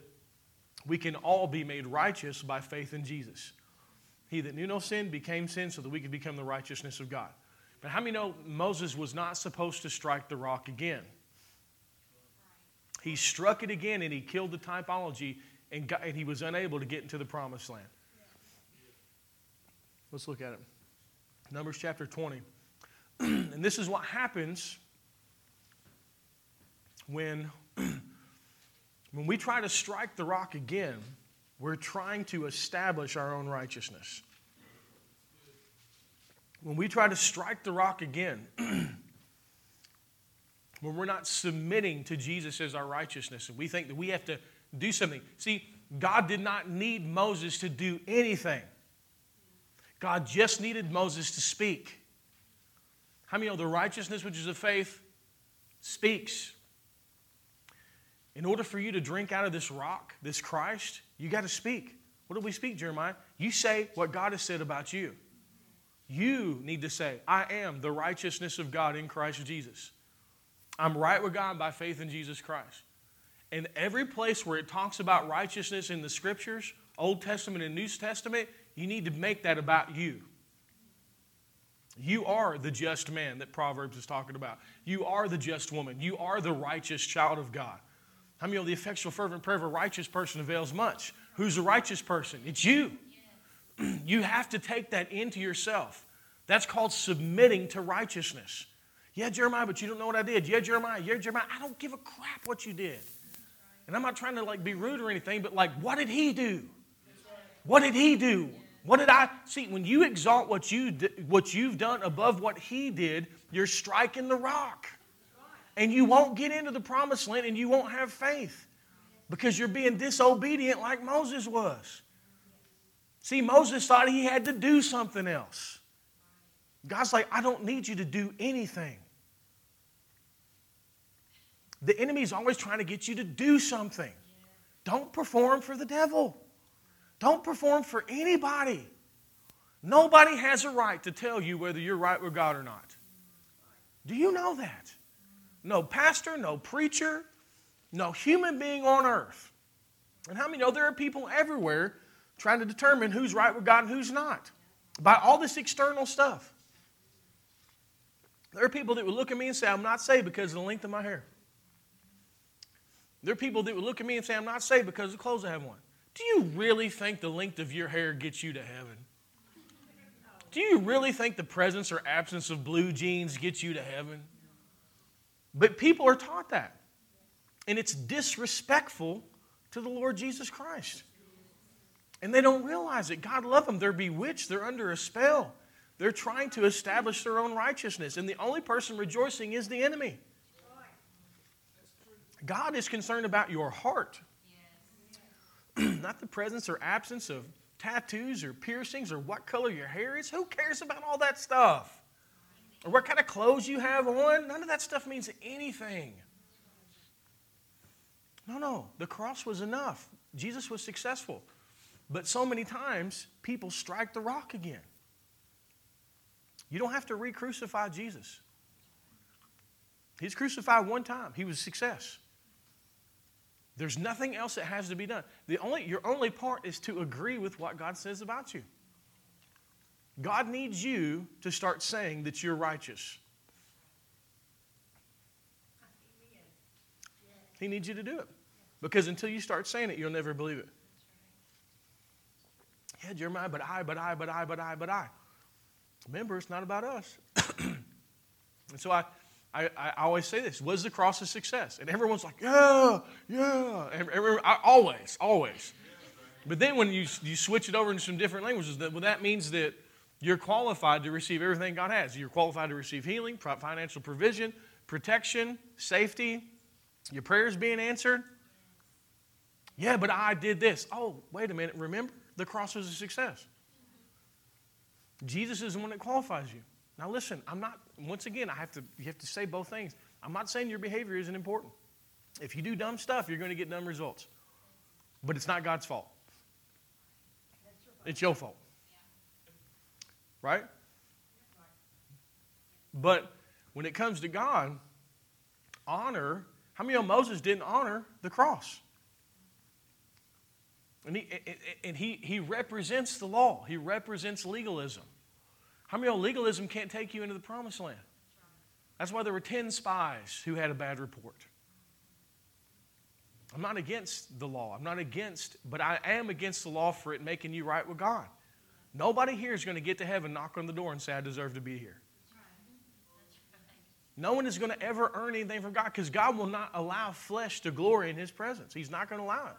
we can all be made righteous by faith in Jesus. He that knew no sin became sin so that we could become the righteousness of God. But how many know Moses was not supposed to strike the rock again? He struck it again and he killed the typology and, got, and he was unable to get into the promised land. Let's look at it. Numbers chapter 20. and this is what happens when when we try to strike the rock again, we're trying to establish our own righteousness. When we try to strike the rock again, when we're not submitting to Jesus as our righteousness, and we think that we have to do something. See, God did not need Moses to do anything. God just needed Moses to speak. How many know the righteousness which is of faith speaks? In order for you to drink out of this rock, this Christ, you got to speak. What do we speak, Jeremiah? You say what God has said about you. You need to say, I am the righteousness of God in Christ Jesus. I'm right with God by faith in Jesus Christ. And every place where it talks about righteousness in the scriptures, Old Testament and New Testament, you need to make that about you. You are the just man that Proverbs is talking about. You are the just woman. You are the righteous child of God. Many know the effectual, fervent prayer of a righteous person avails much? Who's a righteous person? It's you. you have to take that into yourself. That's called submitting to righteousness. Yeah, Jeremiah, but you don't know what I did. Yeah, Jeremiah, yeah, Jeremiah. I don't give a crap what you did. And I'm not trying to like be rude or anything, but like, what did he do? What did he do? What did I see? When you exalt what you what you've done above what he did, you're striking the rock, and you won't get into the promised land, and you won't have faith because you're being disobedient like Moses was. See, Moses thought he had to do something else. God's like, I don't need you to do anything. The enemy is always trying to get you to do something. Don't perform for the devil. Don't perform for anybody. Nobody has a right to tell you whether you're right with God or not. Do you know that? No pastor, no preacher, no human being on earth. And how many know there are people everywhere trying to determine who's right with God and who's not by all this external stuff? There are people that would look at me and say, I'm not saved because of the length of my hair. There are people that would look at me and say, I'm not saved because of the clothes I have on. Do you really think the length of your hair gets you to heaven? Do you really think the presence or absence of blue jeans gets you to heaven? But people are taught that. And it's disrespectful to the Lord Jesus Christ. And they don't realize it. God love them. They're bewitched. They're under a spell. They're trying to establish their own righteousness. And the only person rejoicing is the enemy. God is concerned about your heart. not the presence or absence of tattoos or piercings or what color your hair is. Who cares about all that stuff? Or what kind of clothes you have on? None of that stuff means anything. No, no. The cross was enough. Jesus was successful. But so many times, people strike the rock again. You don't have to re crucify Jesus. He's crucified one time, he was a success. There's nothing else that has to be done. The only, your only part is to agree with what God says about you. God needs you to start saying that you're righteous. He needs you to do it. Because until you start saying it, you'll never believe it. Yeah, Jeremiah, but I, but I, but I, but I, but I. Remember, it's not about us. and so I, I, I always say this was the cross a success? And everyone's like, yeah, yeah. Always, always. But then when you, you switch it over into some different languages, that, well, that means that you're qualified to receive everything God has. You're qualified to receive healing, financial provision, protection, safety, your prayers being answered. Yeah, but I did this. Oh, wait a minute. Remember, the cross was a success. Jesus is the one that qualifies you. Now listen, I'm not once again, I have to you have to say both things. I'm not saying your behavior isn't important. If you do dumb stuff, you're going to get dumb results. But it's not God's fault. It's your fault. Right? But when it comes to God, honor, how many of Moses didn't honor the cross? And he, and he, he represents the law. He represents legalism. How many know legalism can't take you into the promised land? That's why there were 10 spies who had a bad report. I'm not against the law. I'm not against, but I am against the law for it making you right with God. Nobody here is going to get to heaven, knock on the door, and say, I deserve to be here. No one is going to ever earn anything from God because God will not allow flesh to glory in His presence. He's not going to allow it.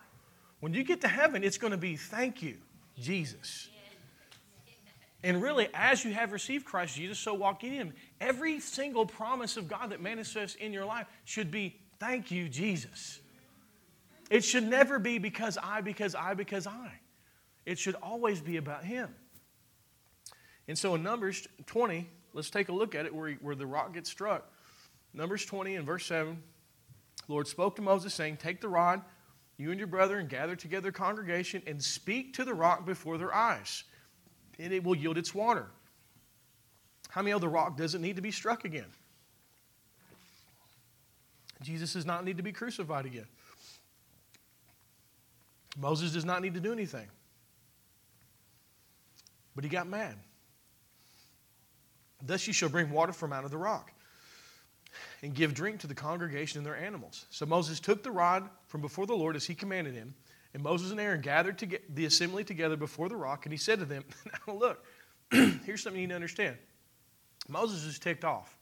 When you get to heaven, it's going to be thank you, Jesus. And really, as you have received Christ Jesus, so walk in Him. Every single promise of God that manifests in your life should be, thank you, Jesus. It should never be because I, because I, because I. It should always be about Him. And so in Numbers 20, let's take a look at it where, he, where the rock gets struck. Numbers 20 and verse 7, Lord spoke to Moses, saying, Take the rod, you and your brother, and gather together a congregation, and speak to the rock before their eyes and it will yield its water. How many of the rock doesn't need to be struck again? Jesus does not need to be crucified again. Moses does not need to do anything. But he got mad. Thus you shall bring water from out of the rock and give drink to the congregation and their animals. So Moses took the rod from before the Lord as he commanded him, and Moses and Aaron gathered to the assembly together before the rock, and he said to them, Now look, here's something you need to understand. Moses is ticked off.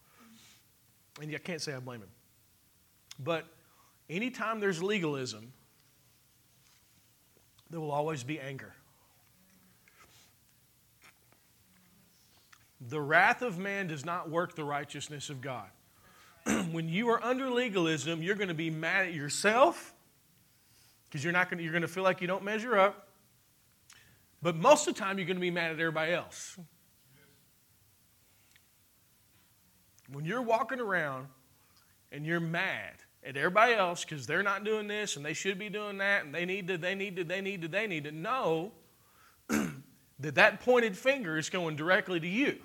And I can't say I blame him. But anytime there's legalism, there will always be anger. The wrath of man does not work the righteousness of God. when you are under legalism, you're going to be mad at yourself because you're not going to, you're going to feel like you don't measure up. But most of the time, you're going to be mad at everybody else. When you're walking around and you're mad at everybody else because they're not doing this and they should be doing that and they need to, they need to, they need to, they need to know that that pointed finger is going directly to you.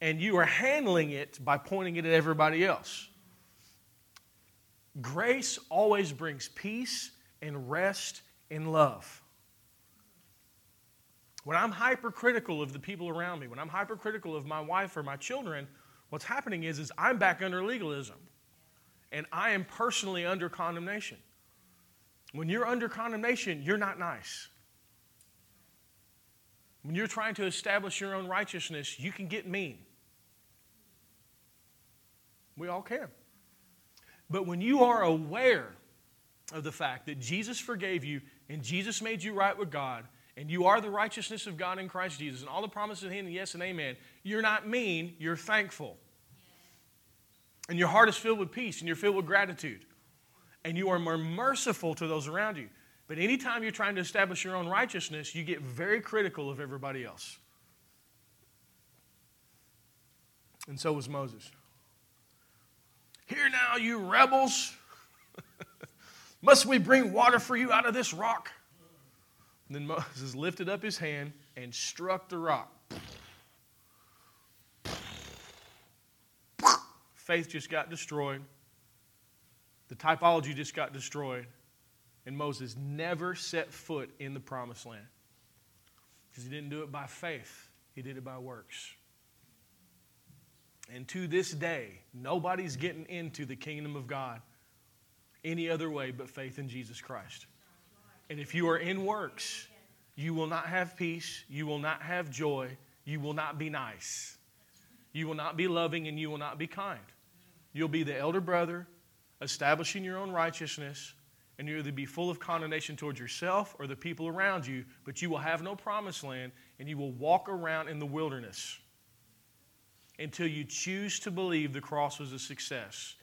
And you are handling it by pointing it at everybody else. Grace always brings peace and rest and love. When I'm hypercritical of the people around me, when I'm hypercritical of my wife or my children, what's happening is, is I'm back under legalism and I am personally under condemnation. When you're under condemnation, you're not nice. When you're trying to establish your own righteousness, you can get mean. We all can. But when you are aware of the fact that Jesus forgave you and Jesus made you right with God, and you are the righteousness of God in Christ Jesus, and all the promises of Him, yes and amen, you're not mean, you're thankful. And your heart is filled with peace and you're filled with gratitude. And you are more merciful to those around you. But anytime you're trying to establish your own righteousness, you get very critical of everybody else. And so was Moses. Hear now, you rebels. Must we bring water for you out of this rock? And then Moses lifted up his hand and struck the rock. faith just got destroyed. The typology just got destroyed. And Moses never set foot in the promised land. Because he didn't do it by faith, he did it by works. To this day, nobody's getting into the kingdom of God any other way but faith in Jesus Christ. And if you are in works, you will not have peace, you will not have joy, you will not be nice, you will not be loving, and you will not be kind. You'll be the elder brother, establishing your own righteousness, and you'll either be full of condemnation towards yourself or the people around you, but you will have no promised land, and you will walk around in the wilderness until you choose to believe the cross was a success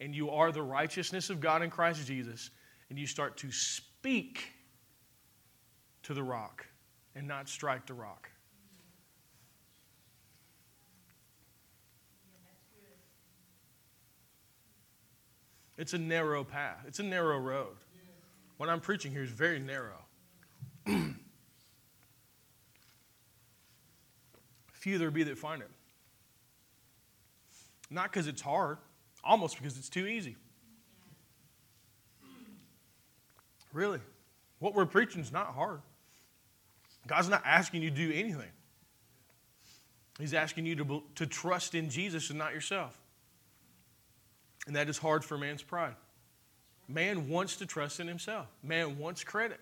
and you are the righteousness of God in Christ Jesus, and you start to speak to the rock and not strike the rock. It's a narrow path, it's a narrow road. What I'm preaching here is very narrow. Few there be that find it. Not because it's hard, almost because it's too easy. Really. What we're preaching is not hard. God's not asking you to do anything. He's asking you to, to trust in Jesus and not yourself. And that is hard for man's pride. Man wants to trust in himself. Man wants credit.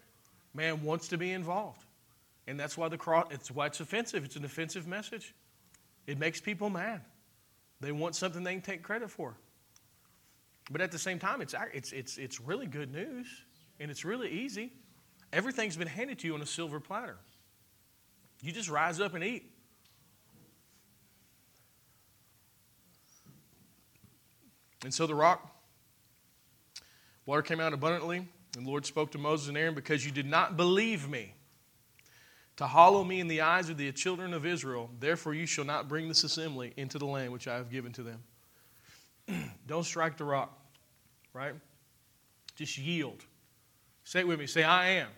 Man wants to be involved. And that's why the cross it's why it's offensive. It's an offensive message. It makes people mad. They want something they can take credit for. But at the same time, it's, it's, it's, it's really good news and it's really easy. Everything's been handed to you on a silver platter. You just rise up and eat. And so the rock, water came out abundantly, and the Lord spoke to Moses and Aaron, because you did not believe me to hollow me in the eyes of the children of Israel, therefore you shall not bring this assembly into the land which I have given to them. Don't strike the rock, right? Just yield. Say it with me. Say, I am, I am.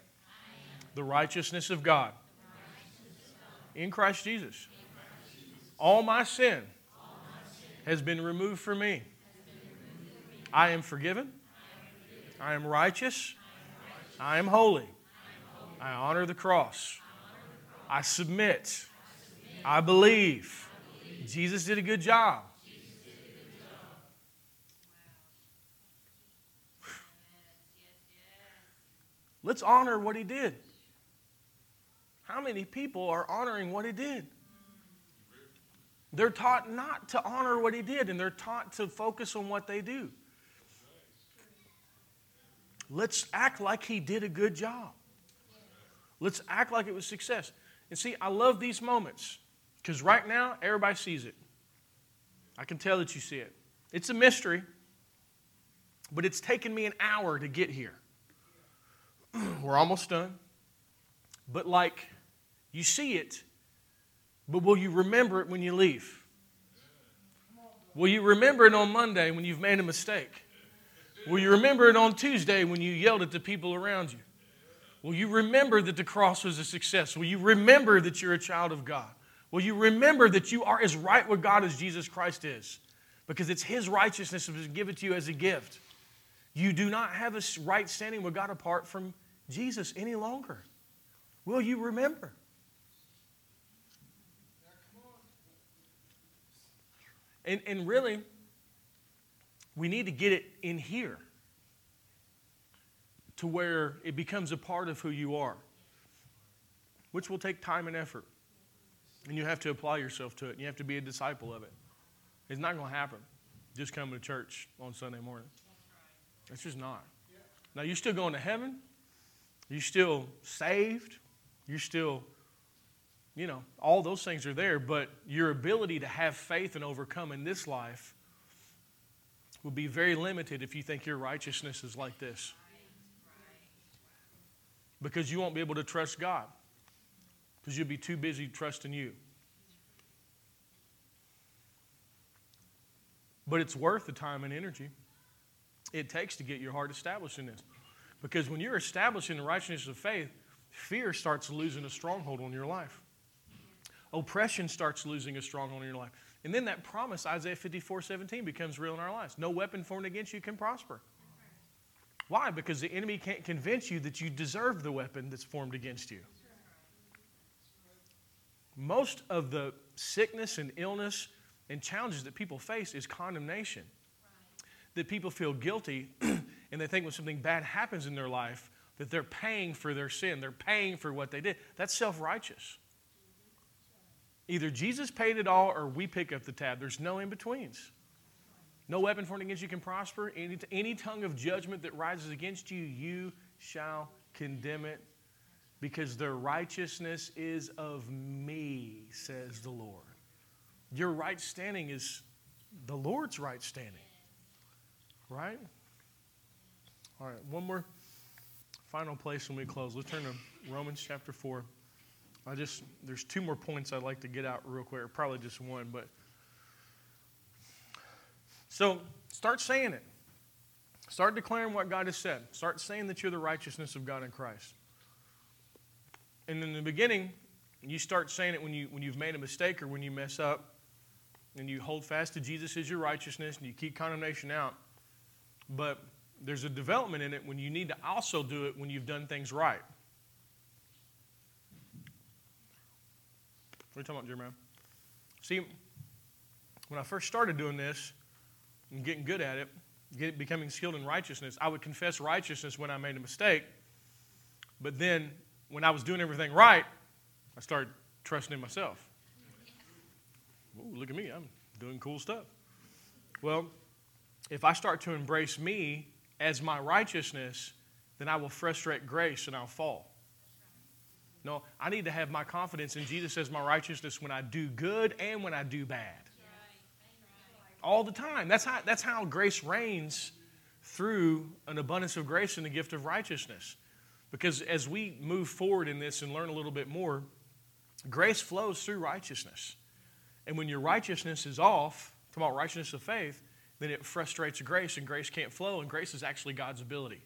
the righteousness of God, righteousness of God. In, Christ Jesus. in Christ Jesus. All my sin, All my sin has been removed from me. I am forgiven. I am righteous. I am holy. I honor the cross. I submit. I believe. Jesus did a good job. Let's honor what he did. How many people are honoring what he did? They're taught not to honor what he did, and they're taught to focus on what they do. Let's act like he did a good job. Let's act like it was success. And see, I love these moments because right now, everybody sees it. I can tell that you see it. It's a mystery, but it's taken me an hour to get here. We're almost done. But, like, you see it, but will you remember it when you leave? Will you remember it on Monday when you've made a mistake? Will you remember it on Tuesday when you yelled at the people around you? Will you remember that the cross was a success? Will you remember that you're a child of God? Will you remember that you are as right with God as Jesus Christ is? Because it's His righteousness that was given to you as a gift. You do not have a right standing with God apart from Jesus any longer. Will you remember? And, and really, we need to get it in here to where it becomes a part of who you are, which will take time and effort. And you have to apply yourself to it. And you have to be a disciple of it. It's not going to happen just coming to church on Sunday morning. It's just not. Now, you're still going to heaven. You're still saved. You're still, you know, all those things are there. But your ability to have faith and overcome in this life will be very limited if you think your righteousness is like this. Because you won't be able to trust God. Because you'll be too busy trusting you. But it's worth the time and energy it takes to get your heart established in this. Because when you're establishing the righteousness of faith, fear starts losing a stronghold on your life. Oppression starts losing a stronghold in your life. And then that promise, Isaiah 54 17, becomes real in our lives. No weapon formed against you can prosper. Why? Because the enemy can't convince you that you deserve the weapon that's formed against you. Most of the sickness and illness and challenges that people face is condemnation. That people feel guilty and they think when something bad happens in their life that they're paying for their sin, they're paying for what they did. That's self righteous. Either Jesus paid it all or we pick up the tab. There's no in betweens. No weapon formed against you can prosper. Any, any tongue of judgment that rises against you, you shall condemn it, because their righteousness is of me, says the Lord. Your right standing is the Lord's right standing. Right? All right, one more final place when we close. Let's turn to Romans chapter 4. I just, there's two more points I'd like to get out real quick, or probably just one, but. So start saying it. Start declaring what God has said. Start saying that you're the righteousness of God in Christ. And in the beginning, you start saying it when, you, when you've made a mistake or when you mess up, and you hold fast to Jesus as your righteousness, and you keep condemnation out. But there's a development in it when you need to also do it when you've done things right. What are you talking about, Jeremiah? See, when I first started doing this and getting good at it, get, becoming skilled in righteousness, I would confess righteousness when I made a mistake. But then when I was doing everything right, I started trusting in myself. Ooh, look at me, I'm doing cool stuff. Well, if I start to embrace me as my righteousness, then I will frustrate grace and I'll fall. No, I need to have my confidence in Jesus as my righteousness when I do good and when I do bad. All the time. That's how, that's how grace reigns through an abundance of grace and the gift of righteousness. Because as we move forward in this and learn a little bit more, grace flows through righteousness. And when your righteousness is off, talking about righteousness of faith, then it frustrates grace and grace can't flow, and grace is actually God's ability.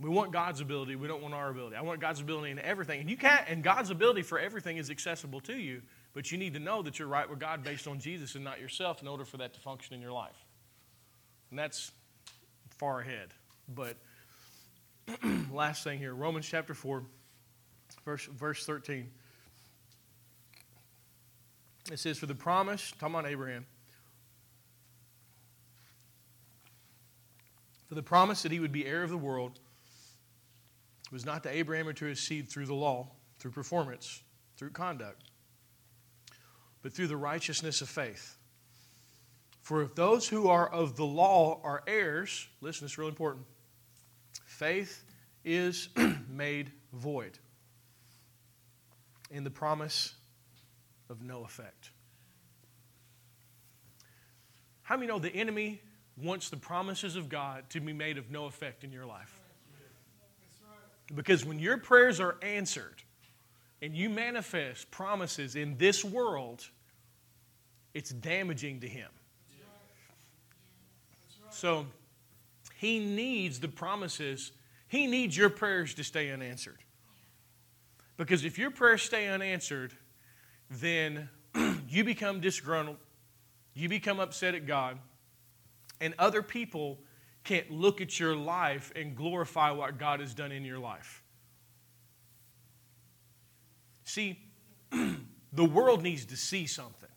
We want God's ability. We don't want our ability. I want God's ability in everything. And you can't, and God's ability for everything is accessible to you, but you need to know that you're right with God based on Jesus and not yourself in order for that to function in your life. And that's far ahead. But last thing here Romans chapter 4, verse, verse 13. It says, For the promise, talking about Abraham, for the promise that he would be heir of the world was not to Abraham or to his seed through the law, through performance, through conduct, but through the righteousness of faith. For if those who are of the law are heirs, listen, it's really important. Faith is made void in the promise of no effect. How many know the enemy wants the promises of God to be made of no effect in your life? Because when your prayers are answered and you manifest promises in this world, it's damaging to him. So he needs the promises, he needs your prayers to stay unanswered. Because if your prayers stay unanswered, then you become disgruntled, you become upset at God, and other people can't look at your life and glorify what God has done in your life. See, the world needs to see something.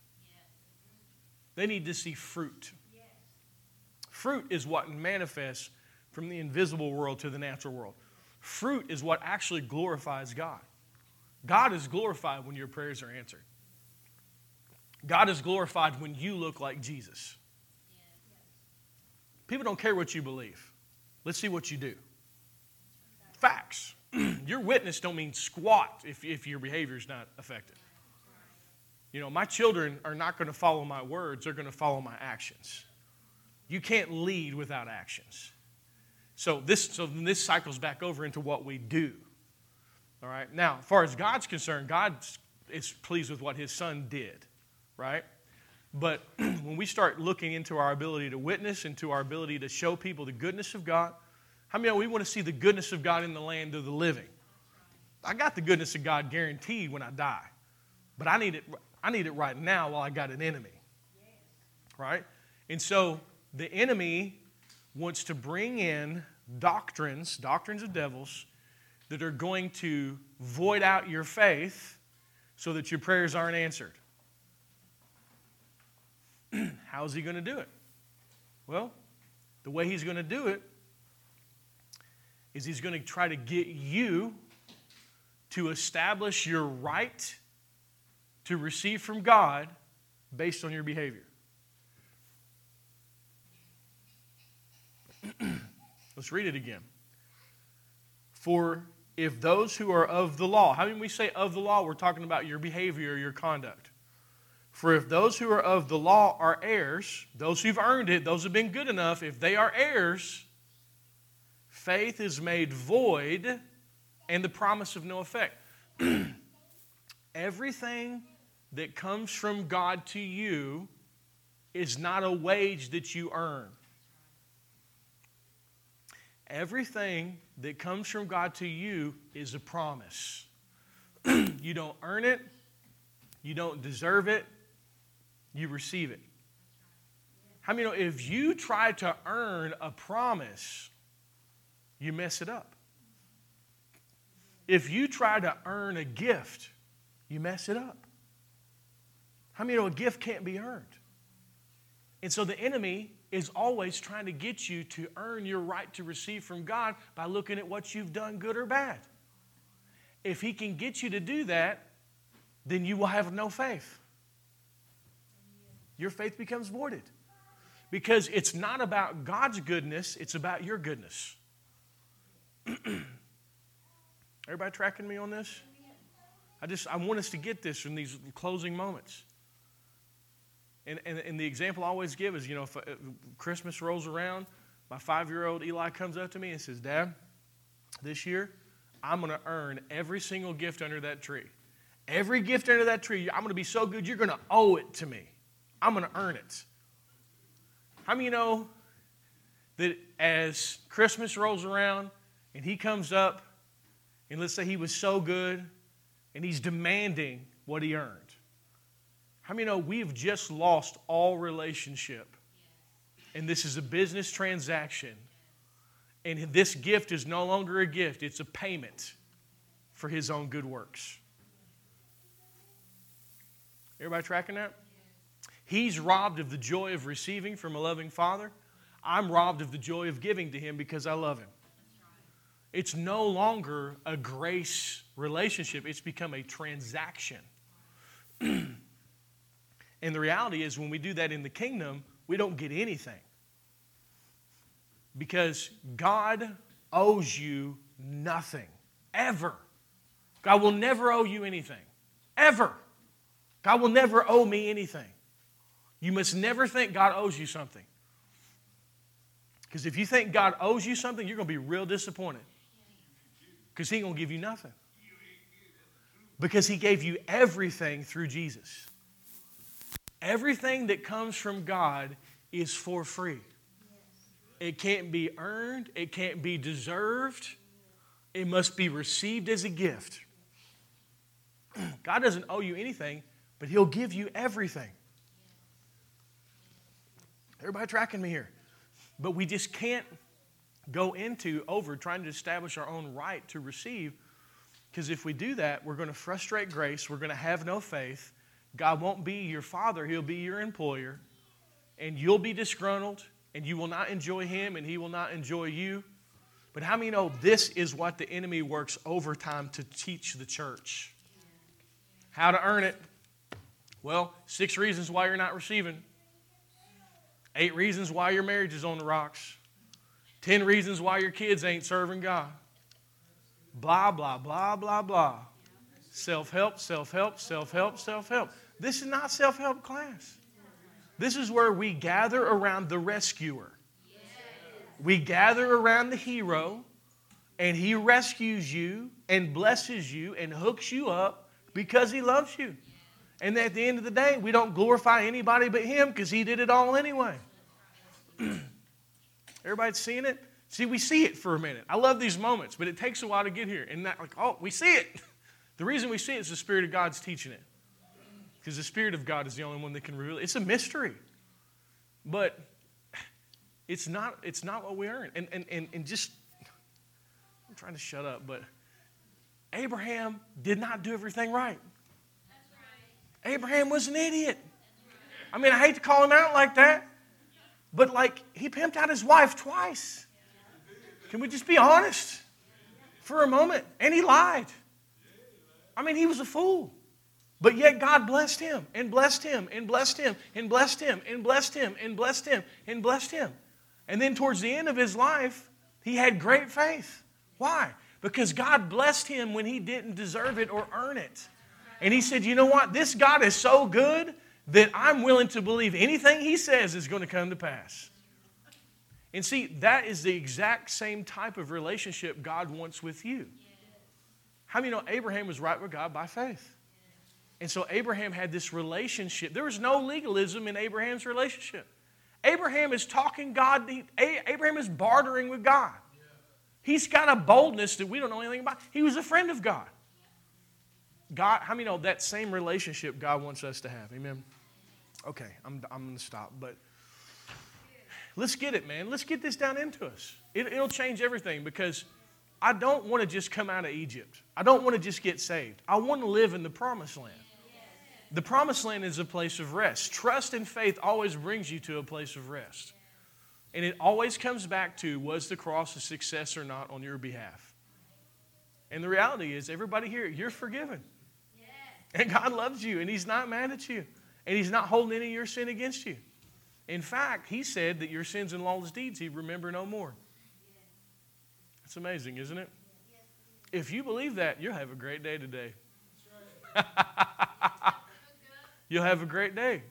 They need to see fruit. Fruit is what manifests from the invisible world to the natural world. Fruit is what actually glorifies God. God is glorified when your prayers are answered. God is glorified when you look like Jesus. People don't care what you believe. Let's see what you do. Facts. your witness don't mean squat if, if your behavior is not effective. You know, my children are not going to follow my words, they're going to follow my actions. You can't lead without actions. So this, so this cycles back over into what we do. All right. Now, as far as God's concerned, God is pleased with what His Son did, right? But when we start looking into our ability to witness, into our ability to show people the goodness of God, how many of we want to see the goodness of God in the land of the living? I got the goodness of God guaranteed when I die, but I need it. I need it right now while I got an enemy, right? And so the enemy wants to bring in doctrines, doctrines of devils, that are going to void out your faith so that your prayers aren't answered. How's he going to do it? Well, the way he's going to do it is he's going to try to get you to establish your right to receive from God based on your behavior. Let's read it again. For if those who are of the law, how many we say of the law? We're talking about your behavior, your conduct. For if those who are of the law are heirs, those who've earned it, those who've been good enough, if they are heirs, faith is made void and the promise of no effect. Everything that comes from God to you is not a wage that you earn. Everything that comes from God to you is a promise. you don't earn it, you don't deserve it, you receive it. How many know if you try to earn a promise, you mess it up? If you try to earn a gift, you mess it up. How many know a gift can't be earned? And so the enemy is always trying to get you to earn your right to receive from God by looking at what you've done, good or bad. If he can get you to do that, then you will have no faith. Your faith becomes voided. Because it's not about God's goodness, it's about your goodness. Everybody tracking me on this? I just I want us to get this in these closing moments. And, and, and the example I always give is, you know, if, if uh, Christmas rolls around, my five-year-old Eli comes up to me and says, Dad, this year I'm going to earn every single gift under that tree. Every gift under that tree, I'm going to be so good, you're going to owe it to me. I'm going to earn it. How many you know that as Christmas rolls around and he comes up, and let's say he was so good and he's demanding what he earned? How many know we've just lost all relationship? And this is a business transaction. And this gift is no longer a gift, it's a payment for his own good works. Everybody tracking that? He's robbed of the joy of receiving from a loving father. I'm robbed of the joy of giving to him because I love him. It's no longer a grace relationship, it's become a transaction. and the reality is, when we do that in the kingdom, we don't get anything. Because God owes you nothing, ever. God will never owe you anything, ever. God will never owe me anything. You must never think God owes you something. Because if you think God owes you something, you're going to be real disappointed. Because He ain't going to give you nothing. Because He gave you everything through Jesus. Everything that comes from God is for free. It can't be earned, it can't be deserved, it must be received as a gift. God doesn't owe you anything, but He'll give you everything. Everybody tracking me here? But we just can't go into over trying to establish our own right to receive because if we do that, we're going to frustrate grace, we're going to have no faith. God won't be your father, He'll be your employer, and you'll be disgruntled, and you will not enjoy Him, and He will not enjoy you. But how many know this is what the enemy works overtime to teach the church? How to earn it? Well, six reasons why you're not receiving. Eight reasons why your marriage is on the rocks. Ten reasons why your kids ain't serving God. Blah, blah, blah, blah, blah. Self help, self help, self help, self help. This is not self help class. This is where we gather around the rescuer. We gather around the hero, and he rescues you and blesses you and hooks you up because he loves you. And at the end of the day, we don't glorify anybody but him because he did it all anyway. Everybody seeing it? See, we see it for a minute. I love these moments, but it takes a while to get here. And not like, oh, we see it. The reason we see it is the Spirit of God's teaching it. Because the Spirit of God is the only one that can reveal it. It's a mystery. But it's not, it's not what we earn. And, and, and, and just, I'm trying to shut up, but Abraham did not do everything right. right. Abraham was an idiot. I mean, I hate to call him out like that, but like, he pimped out his wife twice. Can we just be honest for a moment? And he lied. I mean, he was a fool. But yet God blessed him and blessed him and blessed him and blessed him and blessed him and blessed him and blessed him. And then towards the end of his life, he had great faith. Why? Because God blessed him when he didn't deserve it or earn it. And he said, You know what? This God is so good that I'm willing to believe anything he says is going to come to pass. And see, that is the exact same type of relationship God wants with you. How many know Abraham was right with God by faith? And so Abraham had this relationship. There was no legalism in Abraham's relationship. Abraham is talking God, Abraham is bartering with God. He's got a boldness that we don't know anything about. He was a friend of God. God, how many know that same relationship God wants us to have? Amen. Okay, I'm, I'm going to stop. But let's get it, man. Let's get this down into us. It, it'll change everything because I don't want to just come out of Egypt. I don't want to just get saved. I want to live in the promised land. The promised land is a place of rest. Trust and faith always brings you to a place of rest. And it always comes back to was the cross a success or not on your behalf? And the reality is, everybody here, you're forgiven. And God loves you, and He's not mad at you and He's not holding any of your sin against you. In fact, He said that your sins and lawless deeds He'd remember no more. That's amazing, isn't it? If you believe that, you'll have a great day today. you'll have a great day.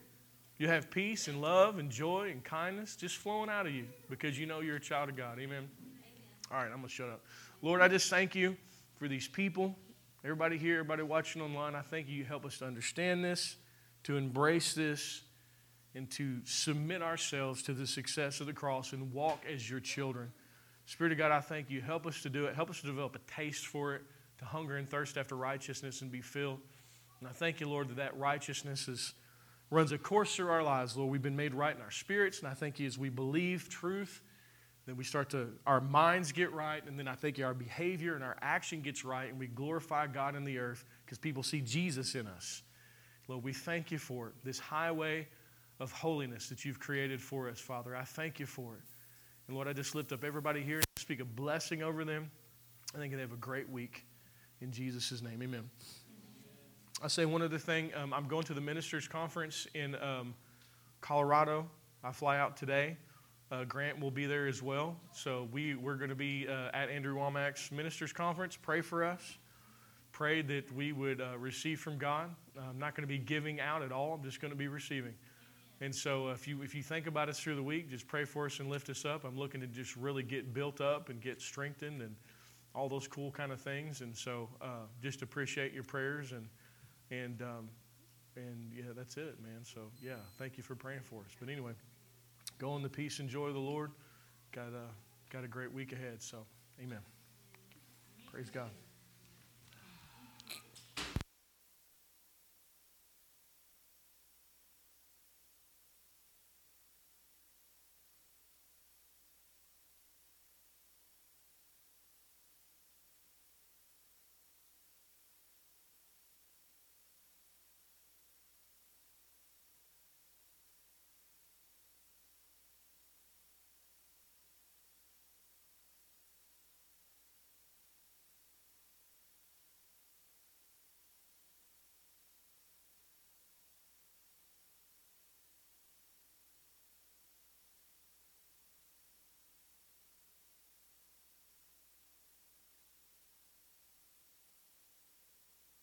You'll have peace and love and joy and kindness just flowing out of you because you know you're a child of God. Amen. Amen. All right, I'm going to shut up. Lord, I just thank you for these people. Everybody here, everybody watching online, I thank you. You help us to understand this to embrace this and to submit ourselves to the success of the cross and walk as your children. Spirit of God, I thank you. Help us to do it. Help us to develop a taste for it, to hunger and thirst after righteousness and be filled. And I thank you, Lord, that that righteousness is, runs a course through our lives, Lord. We've been made right in our spirits, and I thank you as we believe truth then we start to, our minds get right, and then I think our behavior and our action gets right, and we glorify God in the earth because people see Jesus in us. Lord, we thank you for it, this highway of holiness that you've created for us, Father. I thank you for it. And Lord, I just lift up everybody here and speak a blessing over them. I think they have a great week. In Jesus' name, amen. I say one other thing. Um, I'm going to the ministers' conference in um, Colorado. I fly out today. Uh, Grant will be there as well. So we, we're going to be uh, at Andrew Wommack's ministers' conference. Pray for us. Pray that we would uh, receive from God. I'm not going to be giving out at all. I'm just going to be receiving. And so if you, if you think about us through the week, just pray for us and lift us up. I'm looking to just really get built up and get strengthened and all those cool kind of things. And so uh, just appreciate your prayers and, and, um, and yeah, that's it, man. So yeah, thank you for praying for us. But anyway, go in the peace and joy of the Lord. Got a, got a great week ahead. So amen. Praise God.